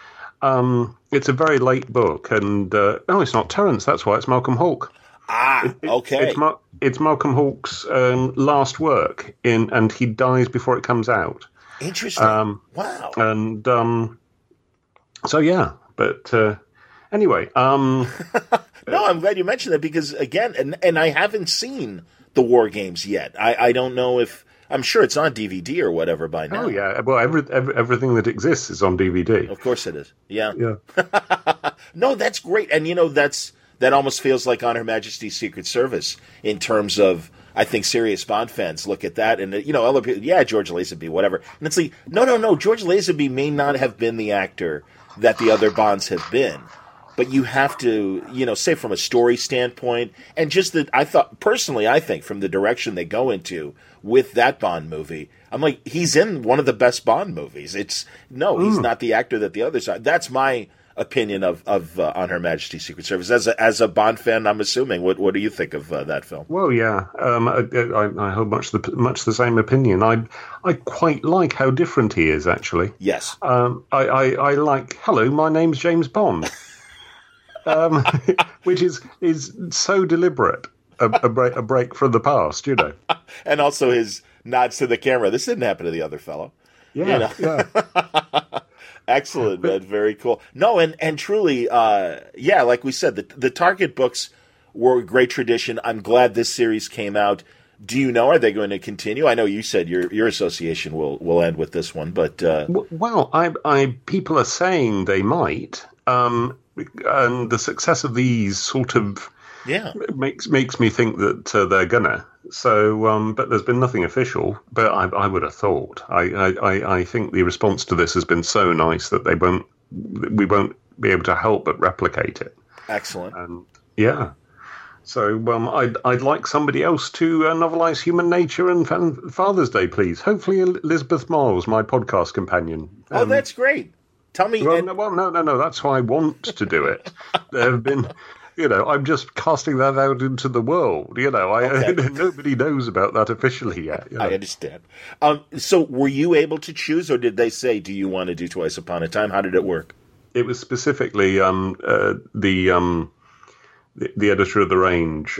um, it's a very late book, and uh, no, it's not Terrance. That's why it's Malcolm Hulke. Ah, it, it, okay. It's, Ma- it's Malcolm Hulke's um, last work, in, and he dies before it comes out. Interesting. Um, wow. And um, so yeah, but Anyway, um, no, I'm glad you mentioned that because again, and and I haven't seen the War Games yet. I I don't know if I'm sure it's on DVD or whatever by now. Oh yeah, well every, every everything that exists is on DVD. Of course it is. Yeah. Yeah. no, that's great, and you know that's that almost feels like on Her Majesty's Secret Service in terms of. I think serious Bond fans look at that and you know, other people, yeah, George Lazenby, whatever. And it's like, no, no, no. George Lazenby may not have been the actor that the other Bonds have been, but you have to, you know, say from a story standpoint, and just that I thought personally, I think from the direction they go into with that Bond movie, I'm like, he's in one of the best Bond movies. It's no, he's mm. not the actor that the others are. That's my opinion of of uh, on Her Majesty's Secret Service. As a, as a Bond fan, I'm assuming. What what do you think of uh, that film? Well, yeah, um, I, I, I, hold much the much the same opinion. I I quite like how different he is. Actually, yes. Um, I, I I like. Hello, my name's James Bond. Um, which is is so deliberate. A, a, break, a break from the past, you know. and also his nods to the camera. This didn't happen to the other fellow. Yeah, you know? yeah. Excellent, man. Very cool. No, and and truly, uh, yeah, like we said, the the Target books were a great tradition. I'm glad this series came out. Do you know? Are they going to continue? I know you said your your association will will end with this one, but uh... well, I, I people are saying they might. Um, and the success of these sort of yeah makes makes me think that uh, they're gonna. So, um, but there's been nothing official. But I, I would have thought. I, I, I think the response to this has been so nice that they won't we won't be able to help but replicate it. Excellent. And yeah. So um, I'd I'd like somebody else to uh, novelize Human Nature and Father's Day, please. Hopefully Elizabeth Myles, my podcast companion. Um, oh, that's great. Tell me. Well, and... no, well, no, no, no. That's why I want to do it. there have been, you know, I'm just casting that out into the world. You know, I okay. nobody knows about that officially yet. You know? I understand. Um, so, were you able to choose, or did they say, "Do you want to do Twice Upon a Time"? How did it work? it was specifically um, uh, the, um, the, the editor of the range.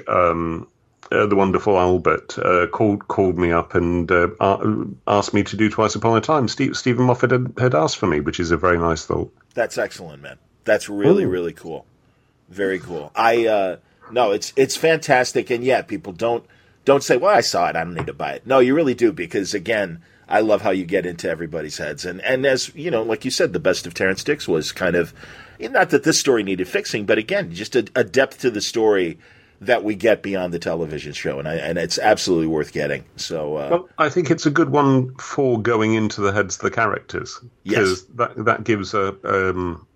Uh, the wonderful Albert uh, called called me up and uh, asked me to do Twice Upon a Time. Steve, Steven Moffat had, had, asked for me, which is a very nice thought. That's excellent, man. That's really Ooh. really cool. Very cool. I uh, no, it's it's fantastic, and yeah, people don't don't say, "Well, I saw it. I don't need to buy it." No, you really do because again, I love how you get into everybody's heads, and and as you know, like you said, the best of Terrance Dicks was kind of not that this story needed fixing, but again, just a, a depth to the story that we get beyond the television show, and I, and it's absolutely worth getting. So, uh, well, I think it's a good one for going into the heads of the characters because yes. that that gives a um,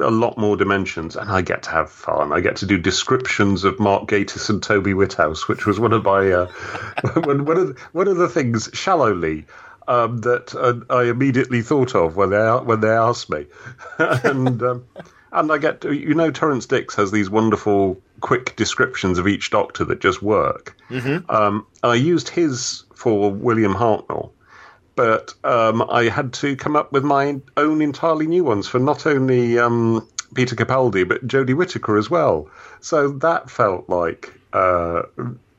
a lot more dimensions, and I get to have fun. I get to do descriptions of Mark Gatiss and Toby Whithouse, which was one of my uh, one, one, of the, one of the things shallowly. Um, that uh, I immediately thought of when they when they asked me, and um, and I get to, you know Terrance Dicks has these wonderful quick descriptions of each doctor that just work. Mm-hmm. Um, I used his for William Hartnell, but um, I had to come up with my own entirely new ones for not only um, Peter Capaldi but Jodie Whittaker as well. So that felt like. Uh,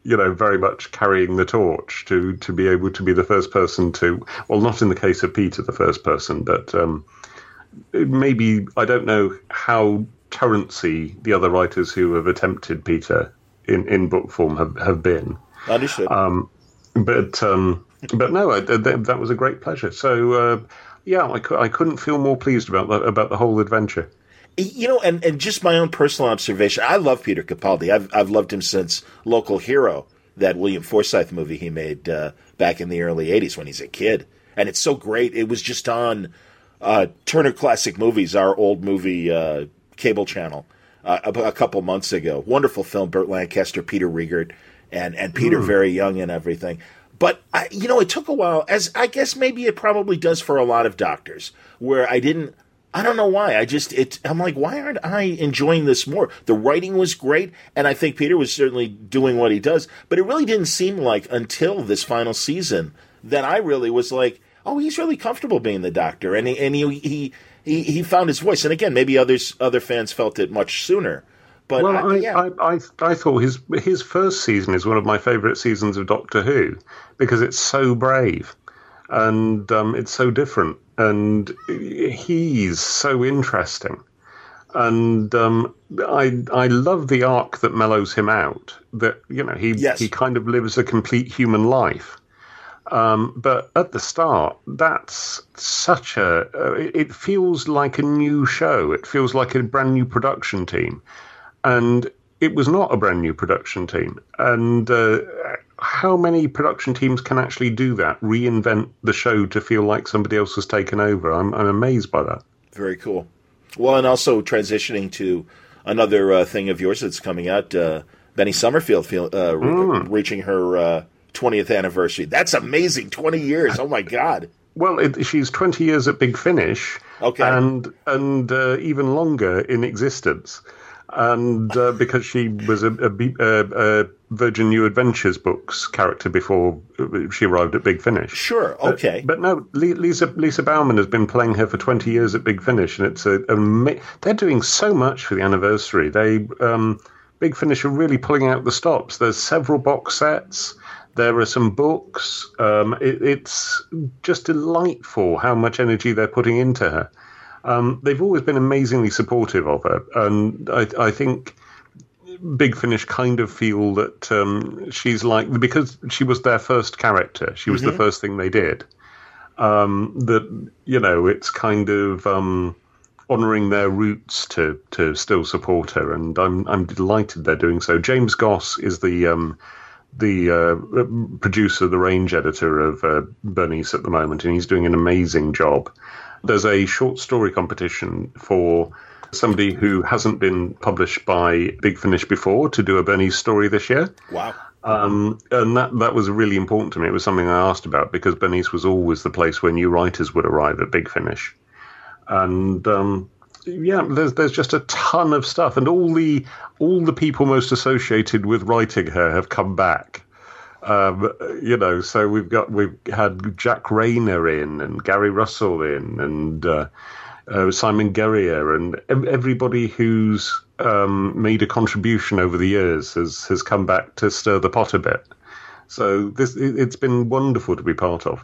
you know, very much carrying the torch to to be able to be the first person to, well, not in the case of Peter, the first person, but um, maybe I don't know how currency the other writers who have attempted Peter in, in book form have, have been. Understood. Um, but um, but no, I, th- that was a great pleasure. So uh, yeah, I, cu- I couldn't feel more pleased about the, about the whole adventure. You know, and, and just my own personal observation, I love Peter Capaldi. I've I've loved him since Local Hero, that William Forsythe movie he made uh, back in the early '80s when he's a kid, and it's so great. It was just on uh, Turner Classic Movies, our old movie uh, cable channel uh, a, a, couple months ago. Wonderful film, Burt Lancaster, Peter Riegert, and and Peter mm. very young and everything. But I, you know, it took a while, as I guess maybe it probably does for a lot of doctors, where I didn't. I don't know why. I just it. I'm like, why aren't I enjoying this more? The writing was great, and I think Peter was certainly doing what he does. But it really didn't seem like until this final season that I really was like, oh, he's really comfortable being the Doctor, and he and he he he, he found his voice. And again, maybe others other fans felt it much sooner. But well, I, yeah. I, I, I, thought his his first season is one of my favourite seasons of Doctor Who because it's so brave and um, it's so different and he's so interesting. And um, I I love the arc that mellows him out. That you know he yes. he kind of lives a complete human life um, but at the start, that's such a. Uh, it feels like a new show. It feels like a brand new production team, and it was not a brand new production team. And uh, how many production teams can actually do that? Reinvent the show to feel like somebody else has taken over. I'm, I'm amazed by that. Very cool. Well, and also transitioning to another uh, thing of yours that's coming out. Uh, Benny Summerfield feel, uh, mm. reaching her uh, 20th anniversary. That's amazing. 20 years. Oh my God. Well, it, she's 20 years at Big Finish. Okay. And and uh, even longer in existence. And uh, because she was a, a, a, Virgin New Adventures books character before she arrived at Big Finish. Sure, okay. But, but no, Lisa Lisa Bowerman has been playing her for 20 years at Big Finish, and it's a, a they're doing so much for the anniversary. They um, Big Finish are really pulling out the stops. There's several box sets. There are some books. Um, it, it's just delightful how much energy they're putting into her. Um, they've always been amazingly supportive of her, and I, I think Big Finish kind of feel that um, she's like because she was their first character. She was mm-hmm. the first thing they did. Um, that you know, it's kind of um, honouring their roots to to still support her, and I'm I'm delighted they're doing so. James Goss is the um, the uh, producer, the range editor of uh, Bernice at the moment, and he's doing an amazing job. There's a short story competition for somebody who hasn't been published by Big Finish before to do a Bernice story this year. Wow. Um, and that, that was really important to me. It was something I asked about because Bernice was always the place where new writers would arrive at Big Finish. And um, yeah, there's there's just a ton of stuff, and all the all the people most associated with writing her have come back. Um, you know, so we've got we've had Jac Rayner in and Gary Russell in, and uh, uh, Simon Guerrier, and everybody who's um, made a contribution over the years has has come back to stir the pot a bit. So this it's been wonderful to be part of.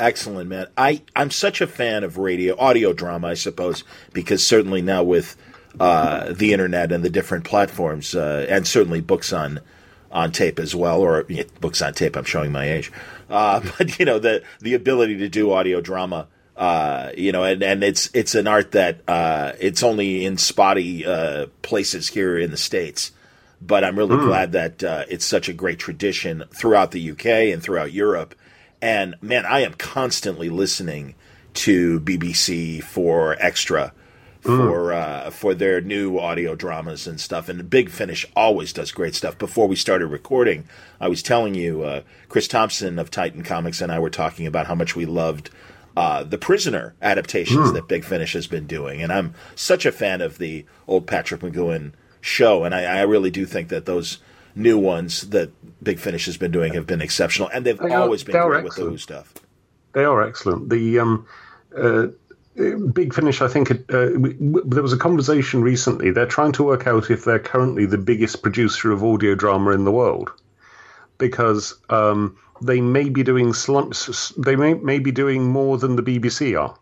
Excellent, man. I I'm such a fan of radio audio drama, I suppose, because certainly now with uh, the internet and the different platforms, uh, and certainly books on on tape as well, or yeah, books on tape. I'm showing my age, uh, but you know the the ability to do audio drama. Uh, you know, and, and it's it's an art that uh, it's only in spotty uh, places here in the states. But I'm really mm. glad that uh, it's such a great tradition throughout the UK and throughout Europe. And man, I am constantly listening to BBC Four Extra Mm. for uh, for their new audio dramas and stuff. And Big Finish always does great stuff. Before we started recording, I was telling you, uh, Chris Thompson of Titan Comics and I were talking about how much we loved uh, the Prisoner adaptations mm. that Big Finish has been doing, and I'm such a fan of the old Patrick McGoohan show, and I, I really do think that those new ones that Big Finish has been doing have been exceptional, and they've they always are, been great with the new stuff. They are excellent. The um, uh, Big Finish, I think it, uh, there was a conversation recently. They're trying to work out if they're currently the biggest producer of audio drama in the world because um, they may be doing slumps. They may, may be doing more than the BBC are.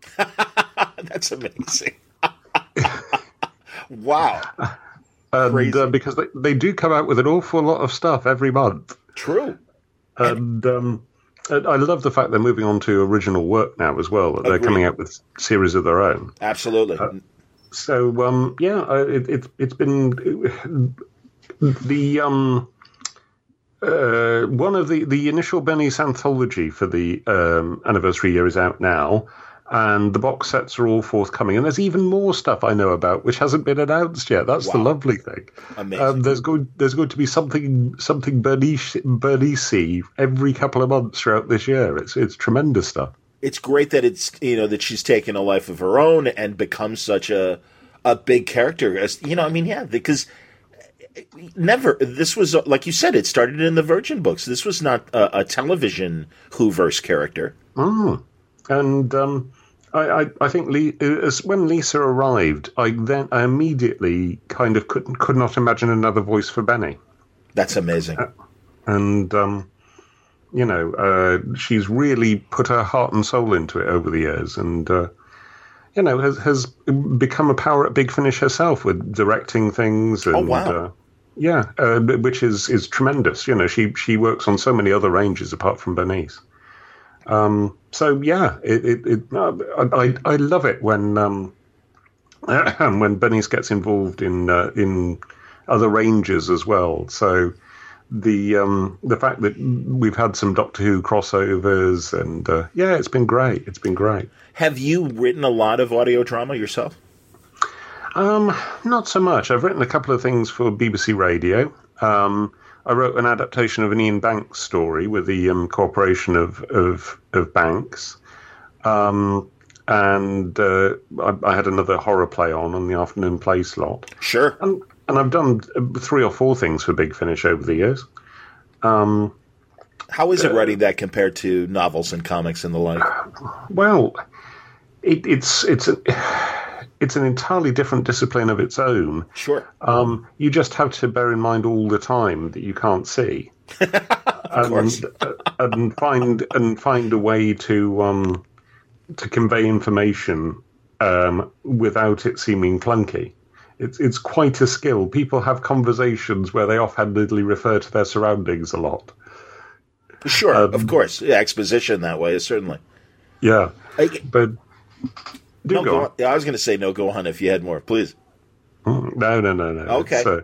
That's amazing. wow. And uh, because they, they do come out with an awful lot of stuff every month. True. And, and um, I love the fact they're moving on to original work now as well. That they're coming out with series of their own. Absolutely. Uh, so um, yeah, it, it, it's been the um, uh, one of the the initial Benny's anthology for the um, anniversary year is out now, and the box sets are all forthcoming. And there's even more stuff I know about which hasn't been announced yet. That's wow. the lovely thing. Amazing. Um, there's going there's going to be something something Bernice Bernice every couple of months throughout this year. It's it's tremendous stuff. It's great that it's you know that she's taken a life of her own and become such a a big character. As you know, I mean, yeah, because never this was like you said it started in the virgin books this was not a, a television whoverse character mm. and um, I, I, I think as when Lisa arrived, I then I immediately kind of could could not imagine another voice for Benny. That's amazing. Uh, and um, you know, uh, she's really put her heart and soul into it over the years, and uh, you know, has has become a power at Big Finish herself with directing things. And, oh wow! Uh, yeah, uh, which is is tremendous. You know, she she works on so many other ranges apart from Bernice. Um, so yeah, it, it, it I, I love it when um, when Bernice gets involved in uh, in other ranges as well. So the um, the fact that we've had some Doctor Who crossovers and uh, yeah, it's been great. It's been great. Have you written a lot of audio drama yourself? Um, not so much. I've written a couple of things for BBC Radio. Um, I wrote an adaptation of an Iain Banks story with the um, cooperation of of, of Banks, um, and uh, I, I, had another horror play on on the afternoon play slot. Sure. And, and I've done uh, three or four things for Big Finish over the years. Um, How is it uh, writing that compared to novels and comics and the like? Well, it, it's it's. A, it's an entirely different discipline of its own. Sure. Um, you just have to bear in mind all the time that you can't see, and, uh, and find and find a way to um, to convey information um, without it seeming clunky. It's it's quite a skill. People have conversations where they offhandedly refer to their surroundings a lot. Sure, um, of course, yeah, exposition that way certainly. Yeah, I, but do no, go, on. Yeah, I was going to say no. Go on if you had more, please. Mm, no, no, no, no. Okay. Uh,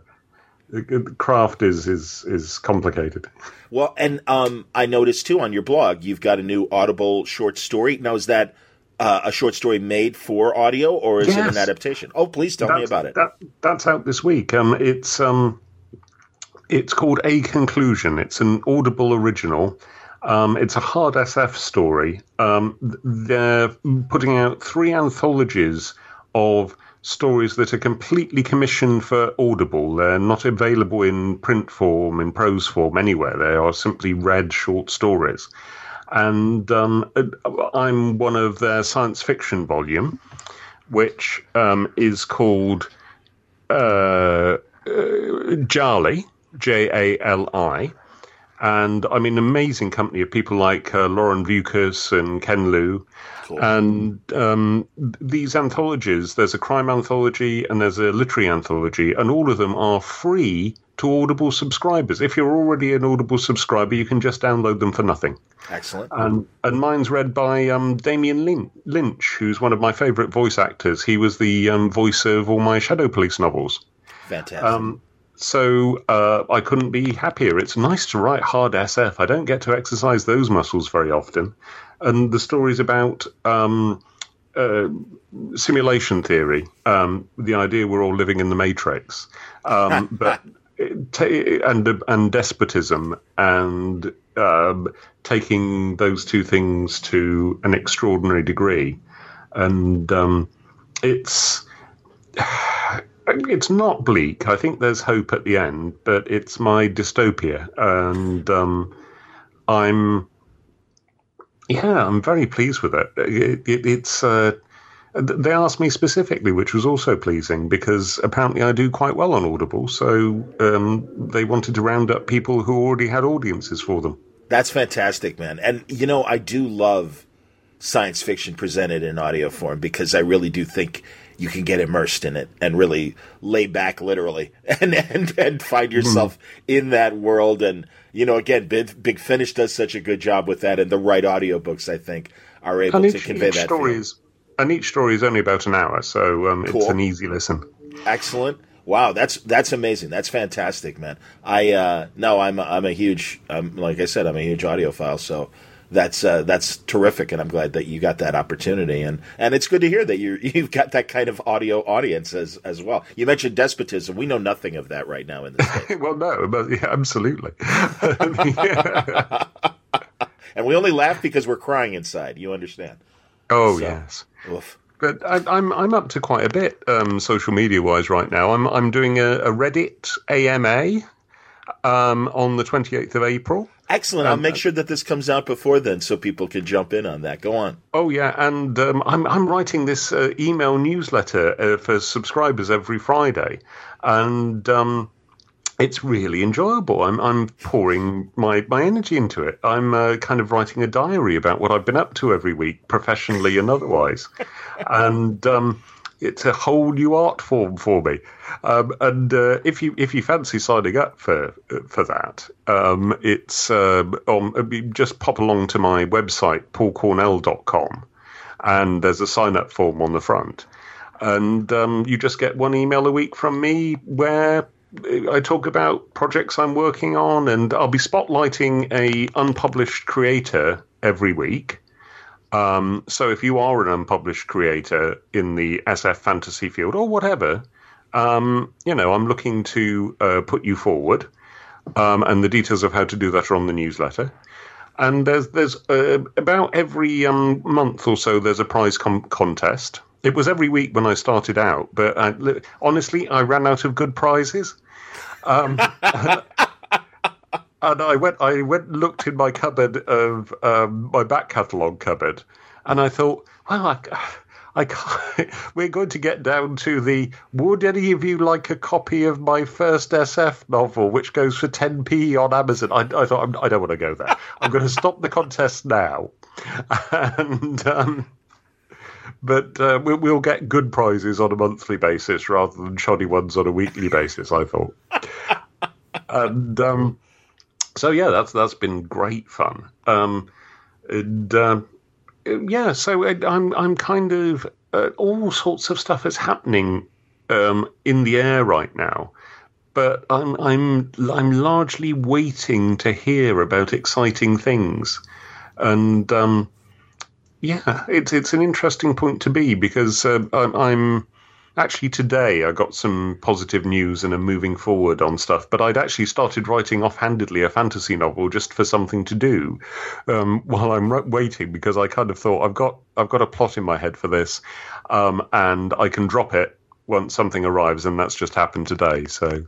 craft is is is complicated. Well, and um, I noticed too on your blog you've got a new Audible short story. Now, is that uh, a short story made for audio, or is yes. it an adaptation? Oh, please tell that's, me about it. That, that's out this week. Um, it's um, it's called A Conclusion. It's an Audible original. Um, it's a hard SF story. Um, they're putting out three anthologies of stories that are completely commissioned for Audible. They're not available in print form, in prose form, anywhere. They are simply read short stories. And um, I'm one of their science fiction volume. which um, is called uh, uh, Jali, J A L I. And I mean, amazing company of people like uh, Lauren Beukes and Ken Liu. Cool. And um, these anthologies, there's a crime anthology and there's a literary anthology, and all of them are free to Audible subscribers. If you're already an Audible subscriber, you can just download them for nothing. Excellent. And and mine's read by um, Damien Lynch, who's one of my favourite voice actors. He was the um, voice of all my Shadow Police novels. Fantastic. Um, so uh, I couldn't be happier. It's nice to write hard SF. I don't get to exercise those muscles very often. And the story's about um, uh, simulation theory, um, the idea we're all living in the Matrix, um, but and and despotism and um, taking those two things to an extraordinary degree, and um, it's it's not bleak. I think there's hope at the end, but it's my dystopia, and um, I'm yeah, I'm very pleased with it. it, it it's uh, they asked me specifically, which was also pleasing because apparently I do quite well on Audible. So um, they wanted to round up people who already had audiences for them. That's fantastic, man. And you know, I do love science fiction presented in audio form because I really do think you can get immersed in it and really lay back literally and and, and find yourself mm. in that world. And you know again big, big finish does such a good job with that and the right audiobooks i think are able and to each, convey each that is and each story is only about an hour so um, cool. it's an easy listen. Excellent. Wow that's that's amazing. That's fantastic man. I uh no i'm i'm a huge um, like i said i'm a huge audiophile so that's uh, that's terrific, and I'm glad that you got that opportunity, and and it's good to hear that you you've got that kind of audio audience as as well. You mentioned despotism; we know nothing of that right now in the well, no, but yeah, absolutely. and we only laugh because we're crying inside. You understand? Oh so, yes. Oof. But I, am I'm, I'm up to quite a bit um, social media wise right now. I'm I'm doing a, a Reddit AMA um, on the 28th of April. Excellent. I'll make sure that this comes out before then, so people can jump in on that. Go on. Oh yeah, and um, I'm I'm writing this uh, email newsletter uh, for subscribers every Friday, and um, it's really enjoyable. I'm I'm pouring my, my energy into it. I'm uh, kind of writing a diary about what I've been up to every week, professionally and otherwise, and. Um, it's a whole new art form for me. Um, and uh, if you if you fancy signing up for for that, um, it's uh, on, just pop along to my website paulcornell.com, and there's a sign up form on the front, and um, you just get one email a week from me where I talk about projects I'm working on, and I'll be spotlighting a unpublished creator every week. Um, so if you are an unpublished creator in the SF fantasy field or whatever, um, you know, I'm looking to uh, put you forward, um, and the details of how to do that are on the newsletter. And there's there's uh, about every um, month or so there's a prize com- contest. It was every week when I started out, but I, honestly, I ran out of good prizes. Um, and I went, I went, and looked in my cupboard of um, my back catalogue cupboard, and I thought, well, I, I can't. We're going to get down to the. Would any of you like a copy of my first SF novel, which goes for 10p on Amazon? I, I thought I'm, I do not want to go there. I'm going to stop the contest now, and. Um, but uh, we'll, we'll, get good prizes on a monthly basis rather than shoddy ones on a weekly basis. I thought, and um, so yeah, that's that's been great fun. Um, and uh, yeah, so I'm I'm kind of uh, all sorts of stuff is happening um, in the air right now, but I'm I'm I'm largely waiting to hear about exciting things, and um, yeah, it's it's an interesting point to be because uh, I'm, I'm actually today I got some positive news and I'm moving forward on stuff. But I'd actually started writing offhandedly a fantasy novel just for something to do um, while I'm waiting because I kind of thought I've got I've got a plot in my head for this, um, and I can drop it once something arrives, and that's just happened today. So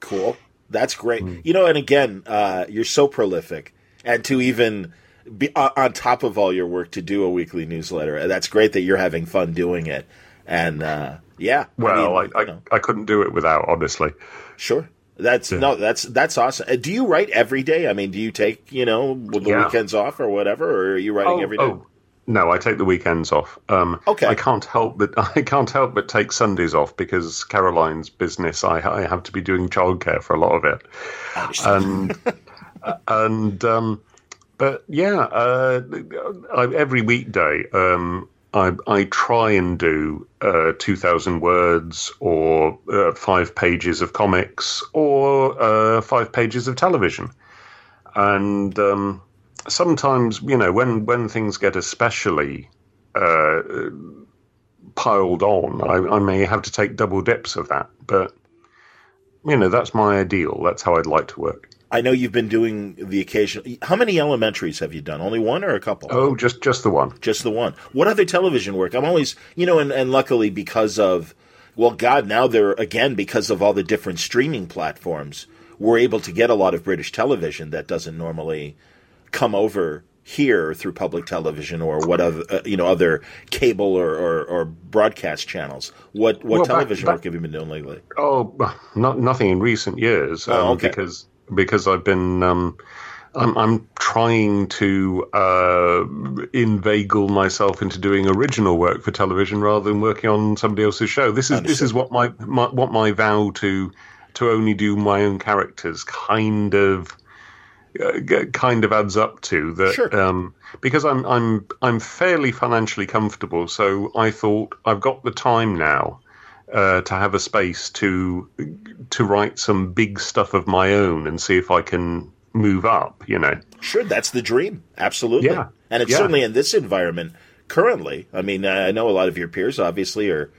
cool. That's great. Mm. You know, and again, uh, you're so prolific, and to even be, uh, on top of all your work to do a weekly newsletter. That's great that you're having fun doing it. And uh, yeah, well, I, mean, I, I, I, couldn't do it without, honestly. Sure. That's yeah. no, that's that's awesome. Uh, do you write every day? I mean, do you take you know the yeah. weekends off or whatever, or are you writing oh, every day? Oh. No, I take the weekends off. Um, okay, I can't help but I can't help but take Sundays off because Caroline's business. I, I have to be doing childcare for a lot of it, and and um, but yeah, uh, I, every weekday um, I, I try and do uh, 2,000 words or uh, five pages of comics or uh, five pages of television. And um, sometimes, you know, when, when things get especially uh, piled on, I, I may have to take double dips of that. But, you know, that's my ideal. That's how I'd like to work. I know you've been doing the occasion. How many elementaries have you done? Only one or a couple? Oh, just just the one. Just the one. What other television work? I'm always, you know, and, and luckily because of, well, God, now they're again because of all the different streaming platforms, we're able to get a lot of British television that doesn't normally come over here through public television or what other uh, you know other cable or, or, or broadcast channels. What what well, television back, back, work have you been doing lately? Oh, not nothing in recent years. Oh, um, oh, okay. Because because I've been um, I'm, I'm, trying to uh, inveigle myself into doing original work for television rather than working on somebody else's show. This is Understood. this is what my, my, what my vow to to only do my own characters kind of uh, kind of adds up to that. Sure. Um, because I'm I'm I'm fairly financially comfortable, so I thought I've got the time now uh, to have a space to to write some big stuff of my own and see if I can move up. You know, sure, that's the dream. Absolutely, yeah, and it's yeah. certainly in this environment currently. I mean, I know a lot of your peers obviously are.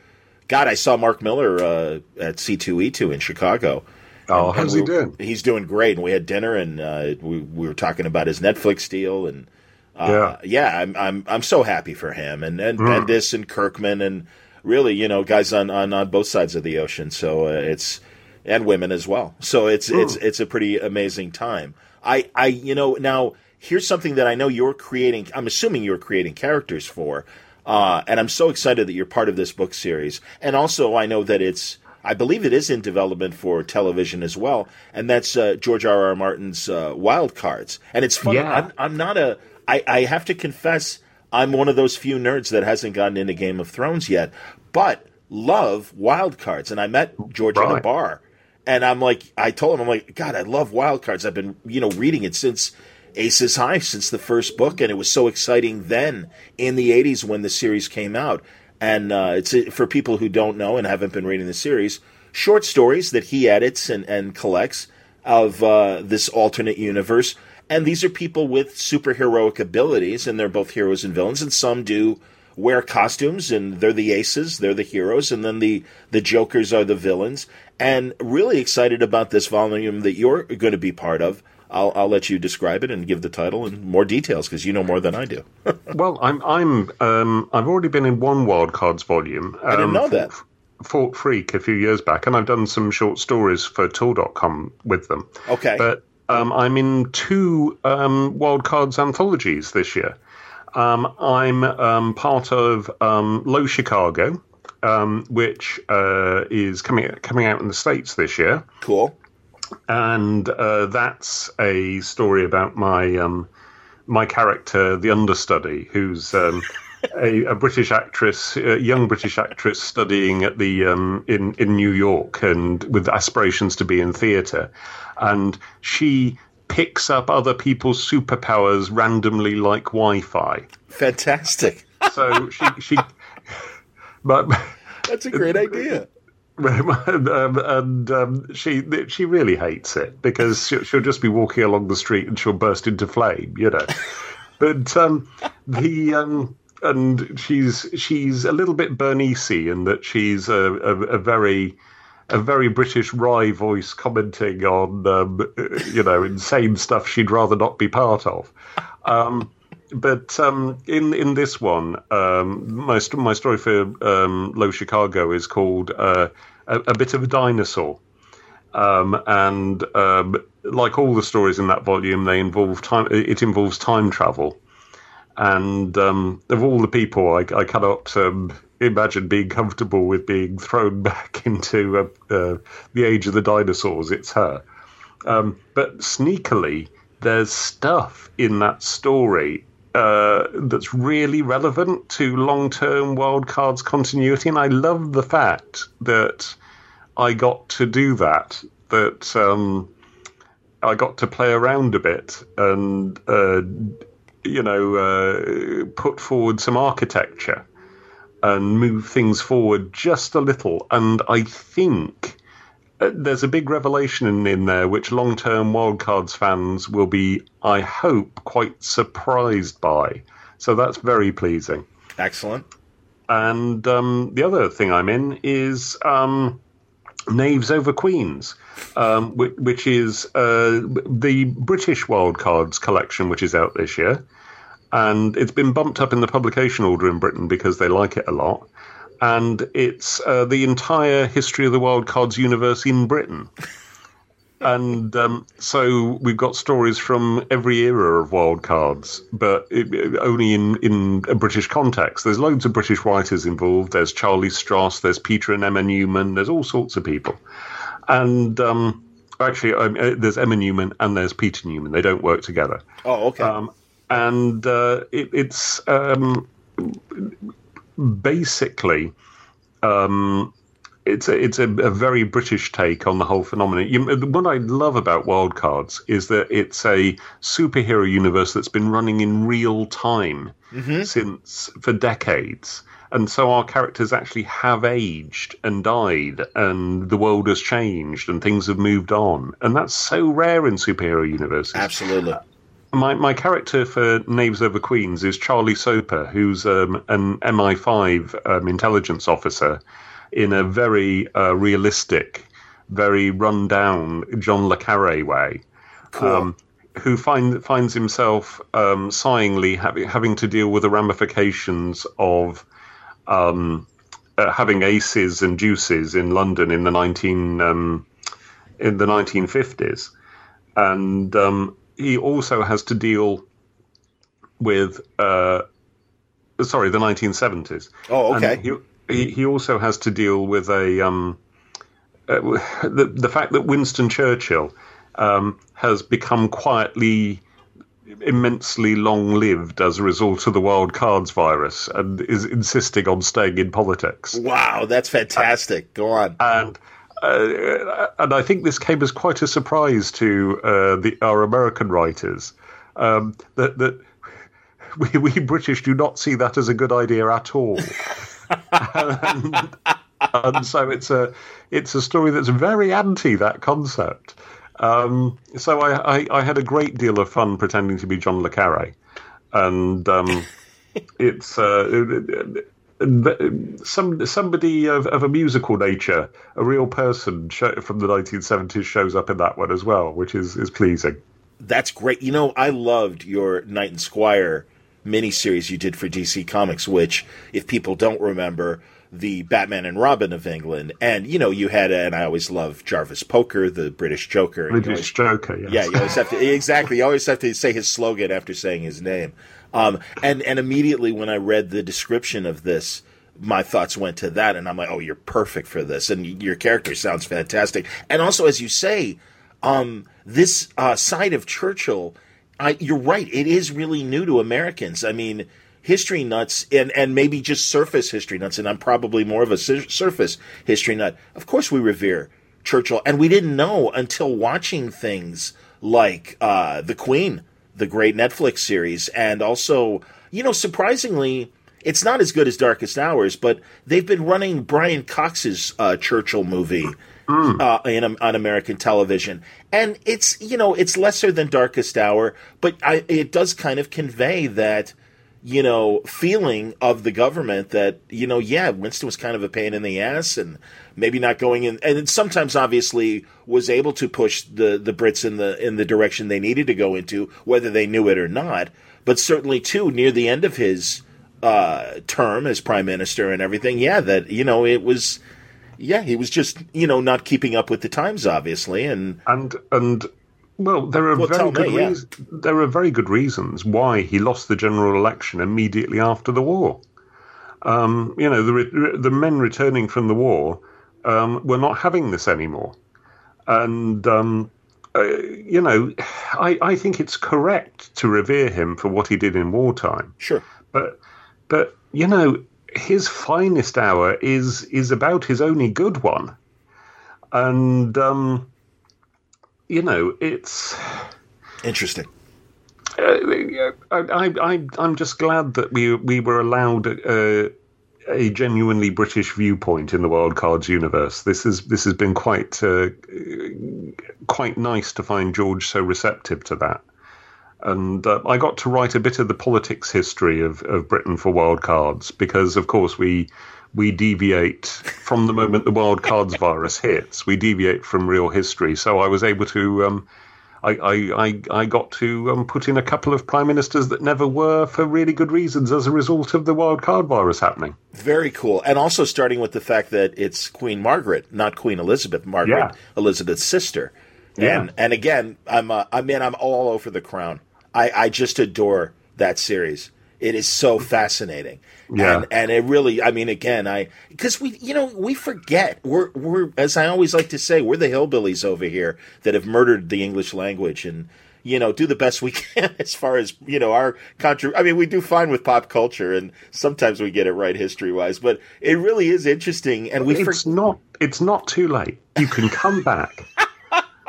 God, I saw Mark Millar uh, at C2E2 in Chicago. Oh, and, how's and he doing? He's doing great. And we had dinner, and uh, we, we were talking about his Netflix deal, and uh, yeah, yeah, I'm I'm I'm so happy for him, and and mm. Bendis and Kirkman, and really, you know, guys on, on, on both sides of the ocean. So uh, it's and women as well. So it's mm. it's it's a pretty amazing time. I I you know now here's something that I know you're creating. I'm assuming you're creating characters for, uh, and I'm so excited that you're part of this book series. And also, I know that it's. I believe it is in development for television as well, and that's uh, George R. R. Martin's uh, Wild Cards. And it's funny. Yeah. I'm, I'm not a. I, I have to confess I'm one of those few nerds that hasn't gotten into Game of Thrones yet, but love wild cards. And I met George right. at a bar, and I'm like, I told him, I'm like, God, I love wild cards. I've been, you know, reading it since Aces High, since the first book, and it was so exciting then in the '80s when the series came out. And uh, it's for people who don't know and haven't been reading the series, short stories that he edits and, and collects of uh, this alternate universe and these are people with superheroic abilities, and they're both heroes and villains, and some do wear costumes and they're the aces, they're the heroes, and then the, the jokers are the villains. And really excited about this volume that you're going to be part of. I'll, I'll let you describe it and give the title and more details because you know more than I do. well, I'm I'm um, I've already been in one Wild Cards volume. Um, I didn't know that. Fort Freak a few years back, and I've done some short stories for Tor.com with them. Okay, but um, I'm in two um, Wild Cards anthologies this year. Um, I'm um, part of um, Low Chicago, um, which uh, is coming coming out in the states this year. Cool. And uh, that's a story about my my character, the understudy, who's a, a, British actress, a young British actress studying at the um, in in New York and with aspirations to be in theatre and she picks up other people's superpowers randomly like Wi-Fi. Fantastic. So she she, but that's a great idea. um, and um, she she really hates it because she'll, she'll, just be walking along the street and she'll burst into flame, you know. but um, the um, and she's she's a little bit Bernice in that she's a, a, a very a very British wry voice commenting on, um, you know, insane stuff she'd rather not be part of. Um, but um, in in this one, um, my my story for um, Low Chicago is called uh, a, a, bit of a dinosaur, Um, and like all the stories in that volume, they involve time. It involves time travel, and of all the people, I, I cannot imagine being comfortable with being thrown back into uh, uh, the age of the dinosaurs. It's her. Um, but sneakily, there's stuff in that story uh, that's really relevant to long term wildcards continuity. And I love the fact that I got to do that. That um, I got to play around a bit and uh, you know uh, put forward some architecture and move things forward just a little. And I think uh, there's a big revelation in, in there which long term wildcards fans will be, I hope, quite surprised by. So that's very pleasing. Excellent. And um, the other thing I'm in is um, Knaves over Queens, um, which, which, is uh, the British Wildcards collection, which is out this year. And it's been bumped up in the publication order in Britain because they like it a lot. And it's uh, the entire history of the wild cards universe in Britain. and um, so we've got stories from every era of wild cards, but it, it, only in, in a British context. There's loads of British writers involved. There's Charlie Stross, there's Peter and Emma Newman, there's all sorts of people. And um, actually, um, uh, there's Emma Newman and there's Peter Newman. They don't work together. Oh, okay. And uh, it, it's um, basically um, it's a, it's a, a, very British take on the whole phenomenon. You, what I love about Wildcards is that it's a superhero universe that's been running in real time mm-hmm. since for decades. And so our characters actually have aged and died, and the world has changed, and things have moved on. And that's so rare in superhero universes. Absolutely. My, my character for Knaves Over Queens is Charlie Soper, who's um, an MI5 um, intelligence officer in a very uh, realistic, very run down John le Carre way. Cool. Um, who find, finds himself um, sighingly having, having to deal with the ramifications of um, uh, having aces and deuces in London in the nineteen um, in the nineteen fifties, and um, he also has to deal with uh, sorry the nineteen seventies. Oh, okay he, he also has to deal with a um, uh, the the fact that Winston Churchill um, has become quietly immensely long lived as a result of the wild cards virus and is insisting on staying in politics. Wow, that's fantastic. Go on. And uh, and I think this came as quite a surprise to uh, the our American writers um, that that we, we British do not see that as a good idea at all. and, and, so it's a it's a story that's very anti that concept. Um, so I, I, I, had a great deal of fun pretending to be John le Carre, and um, it's uh, Um, some somebody of, of, a musical nature, a real person from the 1970s shows up in that one as well, which is is pleasing. That's great. You know, I loved your Knight and Squire miniseries you did for DC Comics, which, if people don't remember, the Batman and Robin of England, and you know you had, and I always love Jarvis Poker, the British Joker. British always, Joker, yes. yeah. You always have to exactly. You always have to say his slogan after saying his name. Um, and and immediately when I read the description of this, my thoughts went to that, and I'm like, oh, you're perfect for this, and your character sounds fantastic. And also, as you say, um, this uh, side of Churchill I, you're right. It is really new to Americans. I mean, history nuts and, and maybe just surface history nuts, and I'm probably more of a sur- surface history nut. Of course, we revere Churchill, and we didn't know until watching things like uh, The Queen, the great Netflix series, and also, you know, surprisingly, it's not as good as Darkest Hours, but they've been running Brian Cox's uh, Churchill movie mm. uh, in, on American television, and it's you know it's lesser than Darkest Hour, but I, it does kind of convey that you know feeling of the government that you know yeah Winston was kind of a pain in the ass and maybe not going in and sometimes obviously was able to push the the Brits in the in the direction they needed to go into whether they knew it or not. But certainly too near the end of his uh, term as prime minister and everything yeah that you know it was Yeah, he was just you know not keeping up with the times, obviously, and and and well, there are well, very good me, yeah. there are very good reasons why he lost the general election immediately after the war. Um, you know, the the men returning from the war um, were not having this anymore, and um, uh, you know, I, I think it's correct to revere him for what he did in wartime. Sure, but but you know, his finest hour is is about his only good one, and um, you know, it's interesting. Uh, I, I, I'm just glad that we we were allowed uh, a genuinely British viewpoint in the wild cards universe. This is this has been quite uh, quite nice to find George so receptive to that. And uh, I got to write a bit of the politics history of, of Britain for wild cards because, of course, we we deviate from the moment the wild cards virus hits. We deviate from real history. So I was able to. Um, I, I, I, got to um, put in a couple of prime ministers that never were for really good reasons as a result of the wild card virus happening. Very cool. And also starting with the fact that it's Queen Margaret, not Queen Elizabeth, Margaret, yeah. Elizabeth's sister. Yeah. And, and again, I'm, uh, I mean, I'm all over the crown. I, I just adore that series. It is so mm-hmm. fascinating. Yeah. And, and it really, I mean, again, I, because we, you know, we forget. We're, we're, as I always like to say, we're the hillbillies over here that have murdered the English language and, you know, do the best we can as far as, you know, our country. I mean, we do fine with pop culture and sometimes we get it right history wise, but it really is interesting. And we, it's for- not, it's not too late. You can come back.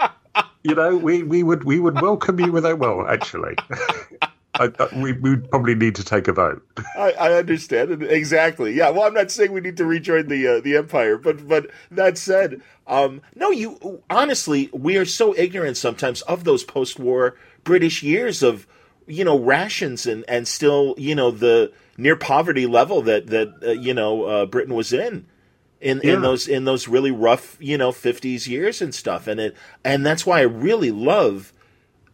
you know, we, we would, we would welcome you with a well, actually. I, I, we would probably need to take a vote. I, I, understand exactly. Yeah. Well, I'm not saying we need to rejoin the uh, the empire, but but that said, um, no. You honestly, we are so ignorant sometimes of those post-war British years of you know rations and and still you know the near poverty level that that uh, you know uh, Britain was in. In, yeah. in those in those really rough you know 50s years and stuff and it and that's why I really love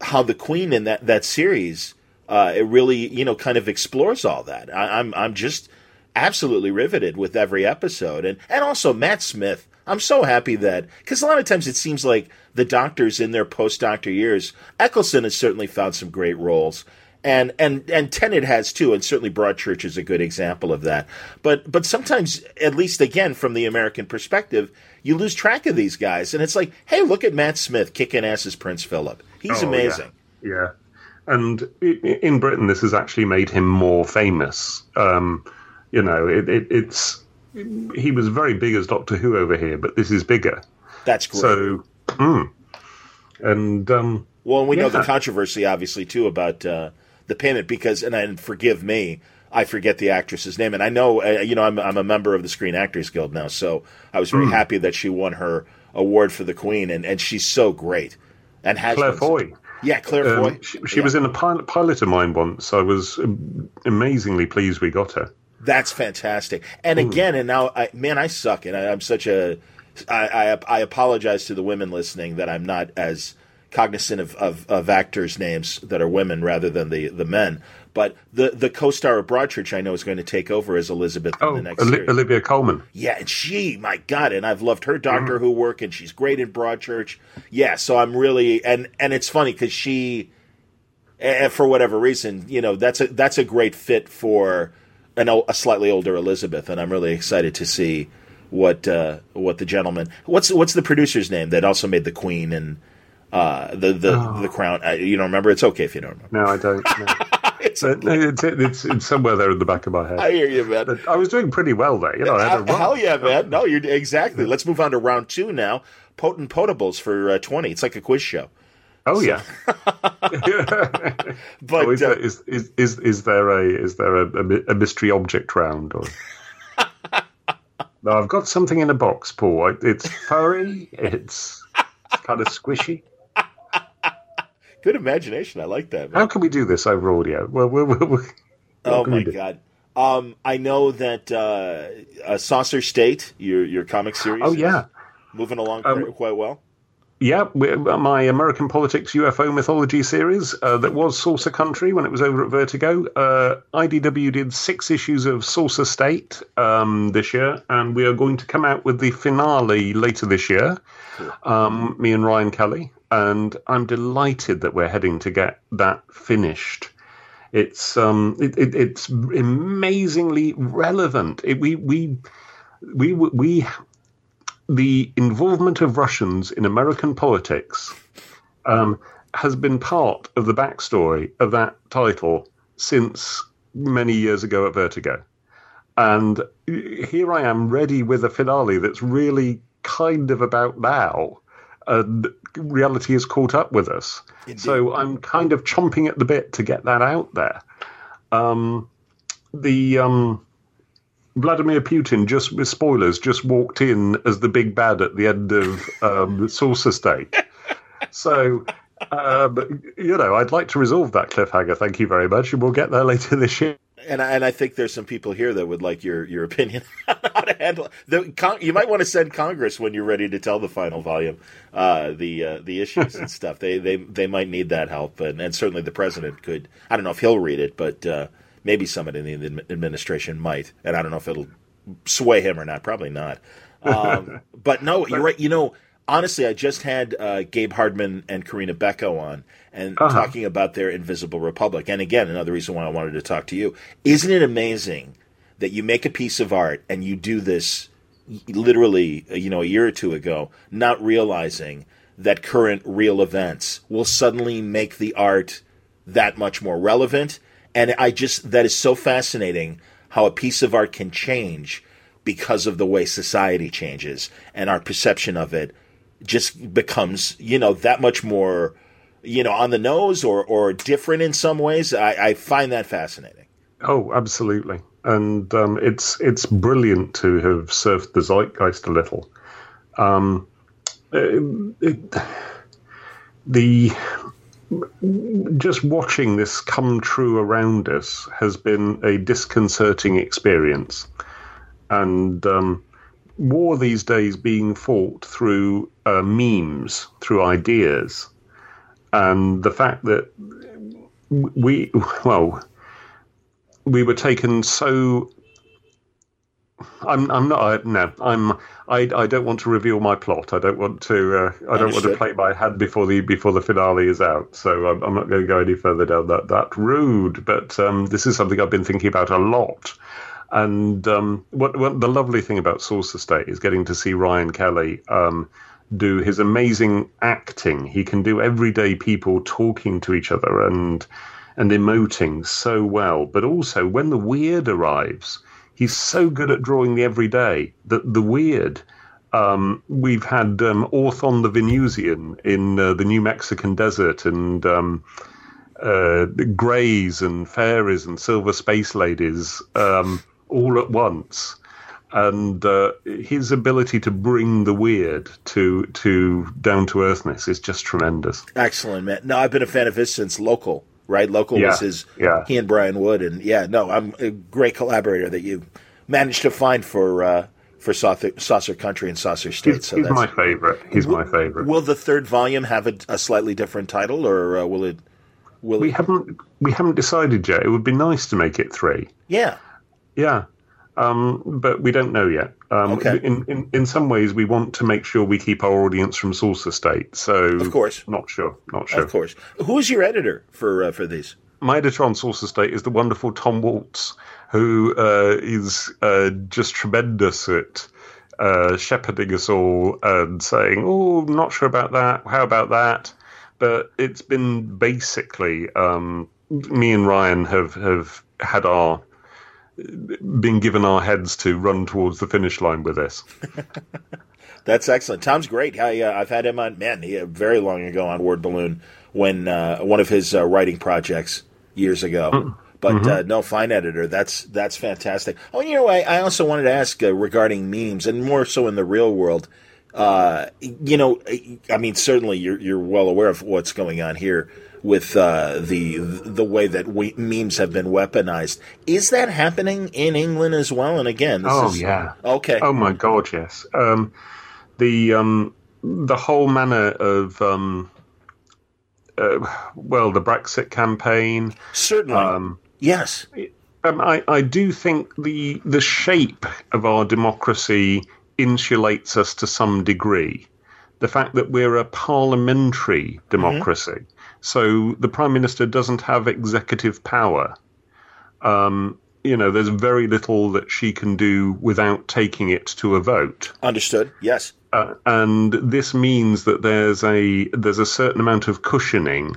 how the Queen in that that series uh, it really you know kind of explores all that. I, I'm I'm just absolutely riveted with every episode, and and also Matt Smith. I'm so happy that because a lot of times it seems like the doctors in their post doctor years, Eccleston has certainly found some great roles. And and and Tennant has too, and certainly Broadchurch is a good example of that. But but sometimes, at least again from the American perspective, you lose track of these guys, and it's like, hey, look at Matt Smith kicking ass as Prince Philip. He's oh, amazing. Yeah. yeah and in Britain, this has actually made him more famous. Um, you know, it, it, it's he was very big as Doctor Who over here, but this is bigger. That's great. So, mm, and um, well, and we yeah. know the controversy, obviously, too about uh, the payment because, and, and forgive me, I forget the actress's name, and I know, uh, you know, I'm, I'm a member of the Screen Actors Guild now, so I was very mm. happy that she won her award for the Queen, and, and she's so great, and has Claire Foy. Yeah, Claire um, Foy. She, she yeah. was in a pilot, pilot of mine once. I was amazingly pleased we got her. That's fantastic. And Ooh. again, and now, I, man, I suck, and I, am such a. I, I, I apologize to the women listening that I'm not as cognizant of, of, of actors' names that are women rather than the, the men. But the the co-star of Broadchurch, I know, is going to take over as Elizabeth oh, in the next series. Olivia Colman. Yeah, and she, my God, and I've loved her Doctor mm. Who work, and she's great in Broadchurch. Yeah, so I'm really and and it's funny because she, for whatever reason, you know, that's a that's a great fit for an a slightly older Elizabeth, and I'm really excited to see what uh, what the gentleman. What's what's the producer's name that also made the Queen and uh, the the oh. the Crown? Uh, you don't remember? It's okay if you don't remember. No, I don't. No. it's, it's, it's, it's, somewhere there in the back of my head. I hear you, man. But I was doing pretty well there. You know, I had a Hell yeah, man. No, you're exactly. Let's move on to round two now. Potent potables for uh, 20. It's like a quiz show. Oh yeah, but oh, is, uh, there, is, is, is is there a is there a, a mystery object round? Or... no, I've got something in a box, Paul. It's furry. It's kind of squishy. Good imagination. I like that. Man. How can we do this over audio? Well, we're, we're, we're, oh my god. Um, I know that uh, Saucer State, your your comic series. Oh yeah, moving along um, quite well. yeah, my American Politics UFO Mythology series uh, that was Saucer Country when it was over at Vertigo. Uh, IDW did six issues of Saucer State um, this year, and we are going to come out with the finale later this year. Um, me and Ryan Kelly, and I'm delighted that we're heading to get that finished. It's um, it, it, it's amazingly relevant. It, we we we we the involvement of Russians in American politics um, has been part of the backstory of that title since many years ago at Vertigo. And here I am ready with a finale that's really kind of about now. And reality has caught up with us. Indeed. So I'm kind of chomping at the bit to get that out there. Um, the um, Vladimir Putin just with spoilers just walked in as the big bad at the end of um, Saucer State. So, um, you know, I'd like to resolve that cliffhanger. Thank you very much, and we'll get there later this year. And I, and I think there's some people here that would like your, your opinion on how to handle the. you might want to send Congress when you're ready to tell the final volume, uh, the uh, the issues and stuff. They they they might need that help, and, and certainly the president could. I don't know if he'll read it, but uh, Maybe someone in the administration might, and I don't know if it'll sway him or not. Probably not. Um, but no, you're right. You know, honestly, I just had uh, Gabe Hardman and Corinna Bechko on and uh-huh. talking about their Invisible Republic. And again, another reason why I wanted to talk to you. Isn't it amazing that you make a piece of art and you do this literally, you know, a year or two ago, not realizing that current real events will suddenly make the art that much more relevant and I just, that is so fascinating how a piece of art can change because of the way society changes and our perception of it just becomes, you know, that much more, you know, on the nose or, or different in some ways. I, I find that fascinating. Oh, absolutely. And um, it's it's brilliant to have surfed the zeitgeist a little. Um, it, it, the just watching this come true around us has been a disconcerting experience. And um, war these days being fought through uh, memes, through ideas. And the fact that we, well, we were taken so I'm I'm not no I'm I, I don't want to reveal my plot. I don't want to uh, I don't want to play my hand before the before the finale is out. So I'm, I'm not going to go any further down that that road. But um, this is something I've been thinking about a lot. And um, what, what the lovely thing about Saucer State is getting to see Ryan Kelly um, do his amazing acting. He can do everyday people talking to each other and and emoting so well. But also when the weird arrives he's so good at drawing the everyday that the weird. Um, we've had um, Orthon the Venusian in uh, the New Mexican desert and um, uh, Greys and Fairies and Silver Space Ladies um, all at once. And uh, his ability to bring the weird to to down to earthness is just tremendous. Excellent, man. No, I've been a fan of his since Local right? Local yeah. was his, yeah. he and Brian Wood, and yeah, no, I'm a great collaborator that you managed to find for uh, for Saucer, Saucer Country and Saucer State. He's, so he's my favorite. He's will, my favorite. Will the third volume have a, a slightly different title, or uh, will it? Will we it... haven't we haven't decided yet. It would be nice to make it three. Yeah, yeah, um, but we don't know yet. Um, okay. In, in in some ways, we want to make sure we keep our audience from Saucer State. So, of course, not sure, not sure. Of course, who is your editor for uh, for these? My editor on Saucer State is the wonderful Tom Waltz, who uh, is uh, just tremendous at uh, shepherding us all and saying, "Oh, not sure about that. How about that?" But it's been basically um, me and Ryan have have had our been given our heads to run towards the finish line with this. That's excellent. Tom's great. I, uh, I've had him on, man, he, uh, very long ago on Word Balloon when uh, one of his uh, writing projects years ago. Mm. But mm-hmm. uh, no, fine editor. That's that's fantastic. Oh, you know, I, I also wanted to ask uh, regarding memes, and more so in the real world. Uh, you know, I mean, certainly you're you're well aware of what's going on here with uh, the the way that we, memes have been weaponized. Is that happening in England as well? And again, oh is, yeah, okay. Oh my god, yes. Um, the um, the whole manner of um, uh, well, the Brexit campaign. Certainly. Um, yes. Um, I, I do think the the shape of our democracy insulates us to some degree. The fact that we're a parliamentary mm-hmm. democracy, mm-hmm. So the prime minister doesn't have executive power. Um, you know, there's very little that she can do without taking it to a vote. Understood. Yes. Uh, and this means that there's a there's a certain amount of cushioning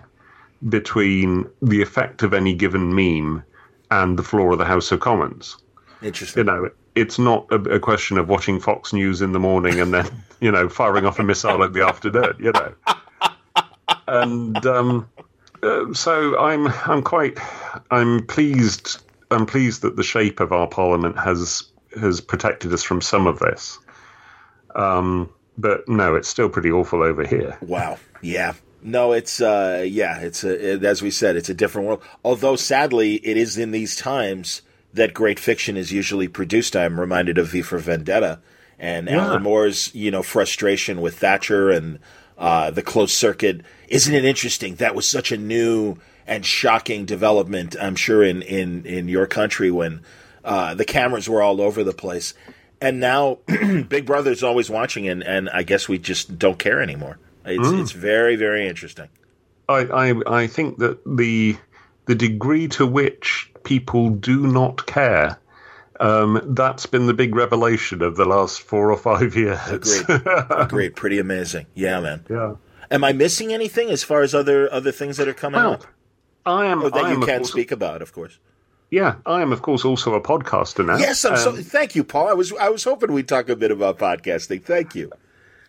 between the effect of any given meme and the floor of the House of Commons. Interesting. You know, it's not a, a question of watching Fox News in the morning and then you know firing off a missile in the afternoon. You know, and um, uh, so I'm I'm quite I'm pleased I'm pleased that the shape of our parliament has has protected us from some of this. Um, but no, it's still pretty awful over here. Wow. Yeah. No, it's uh, yeah, it's a, it, as we said, it's a different world. Although sadly, it is in these times that great fiction is usually produced. I'm reminded of V for Vendetta and yeah. Alan Moore's you know frustration with Thatcher and uh, the closed circuit. Isn't it interesting? That was such a new and shocking development. I'm sure in in in your country when uh, the cameras were all over the place, and now Big Brother's always watching, and and I guess we just don't care anymore. It's mm. it's very very interesting. I, I I think that the the degree to which people do not care um, that's been the big revelation of the last four or five years. Agreed. Agreed. Pretty amazing. Yeah, man. Yeah. Am I missing anything as far as other other things that are coming well, up? I am. Or that I you can't speak about, of course. Yeah, I am, of course, also a podcaster now. Yes, I'm um, so. Thank you, Paul. I was I was hoping we'd talk a bit about podcasting. Thank you.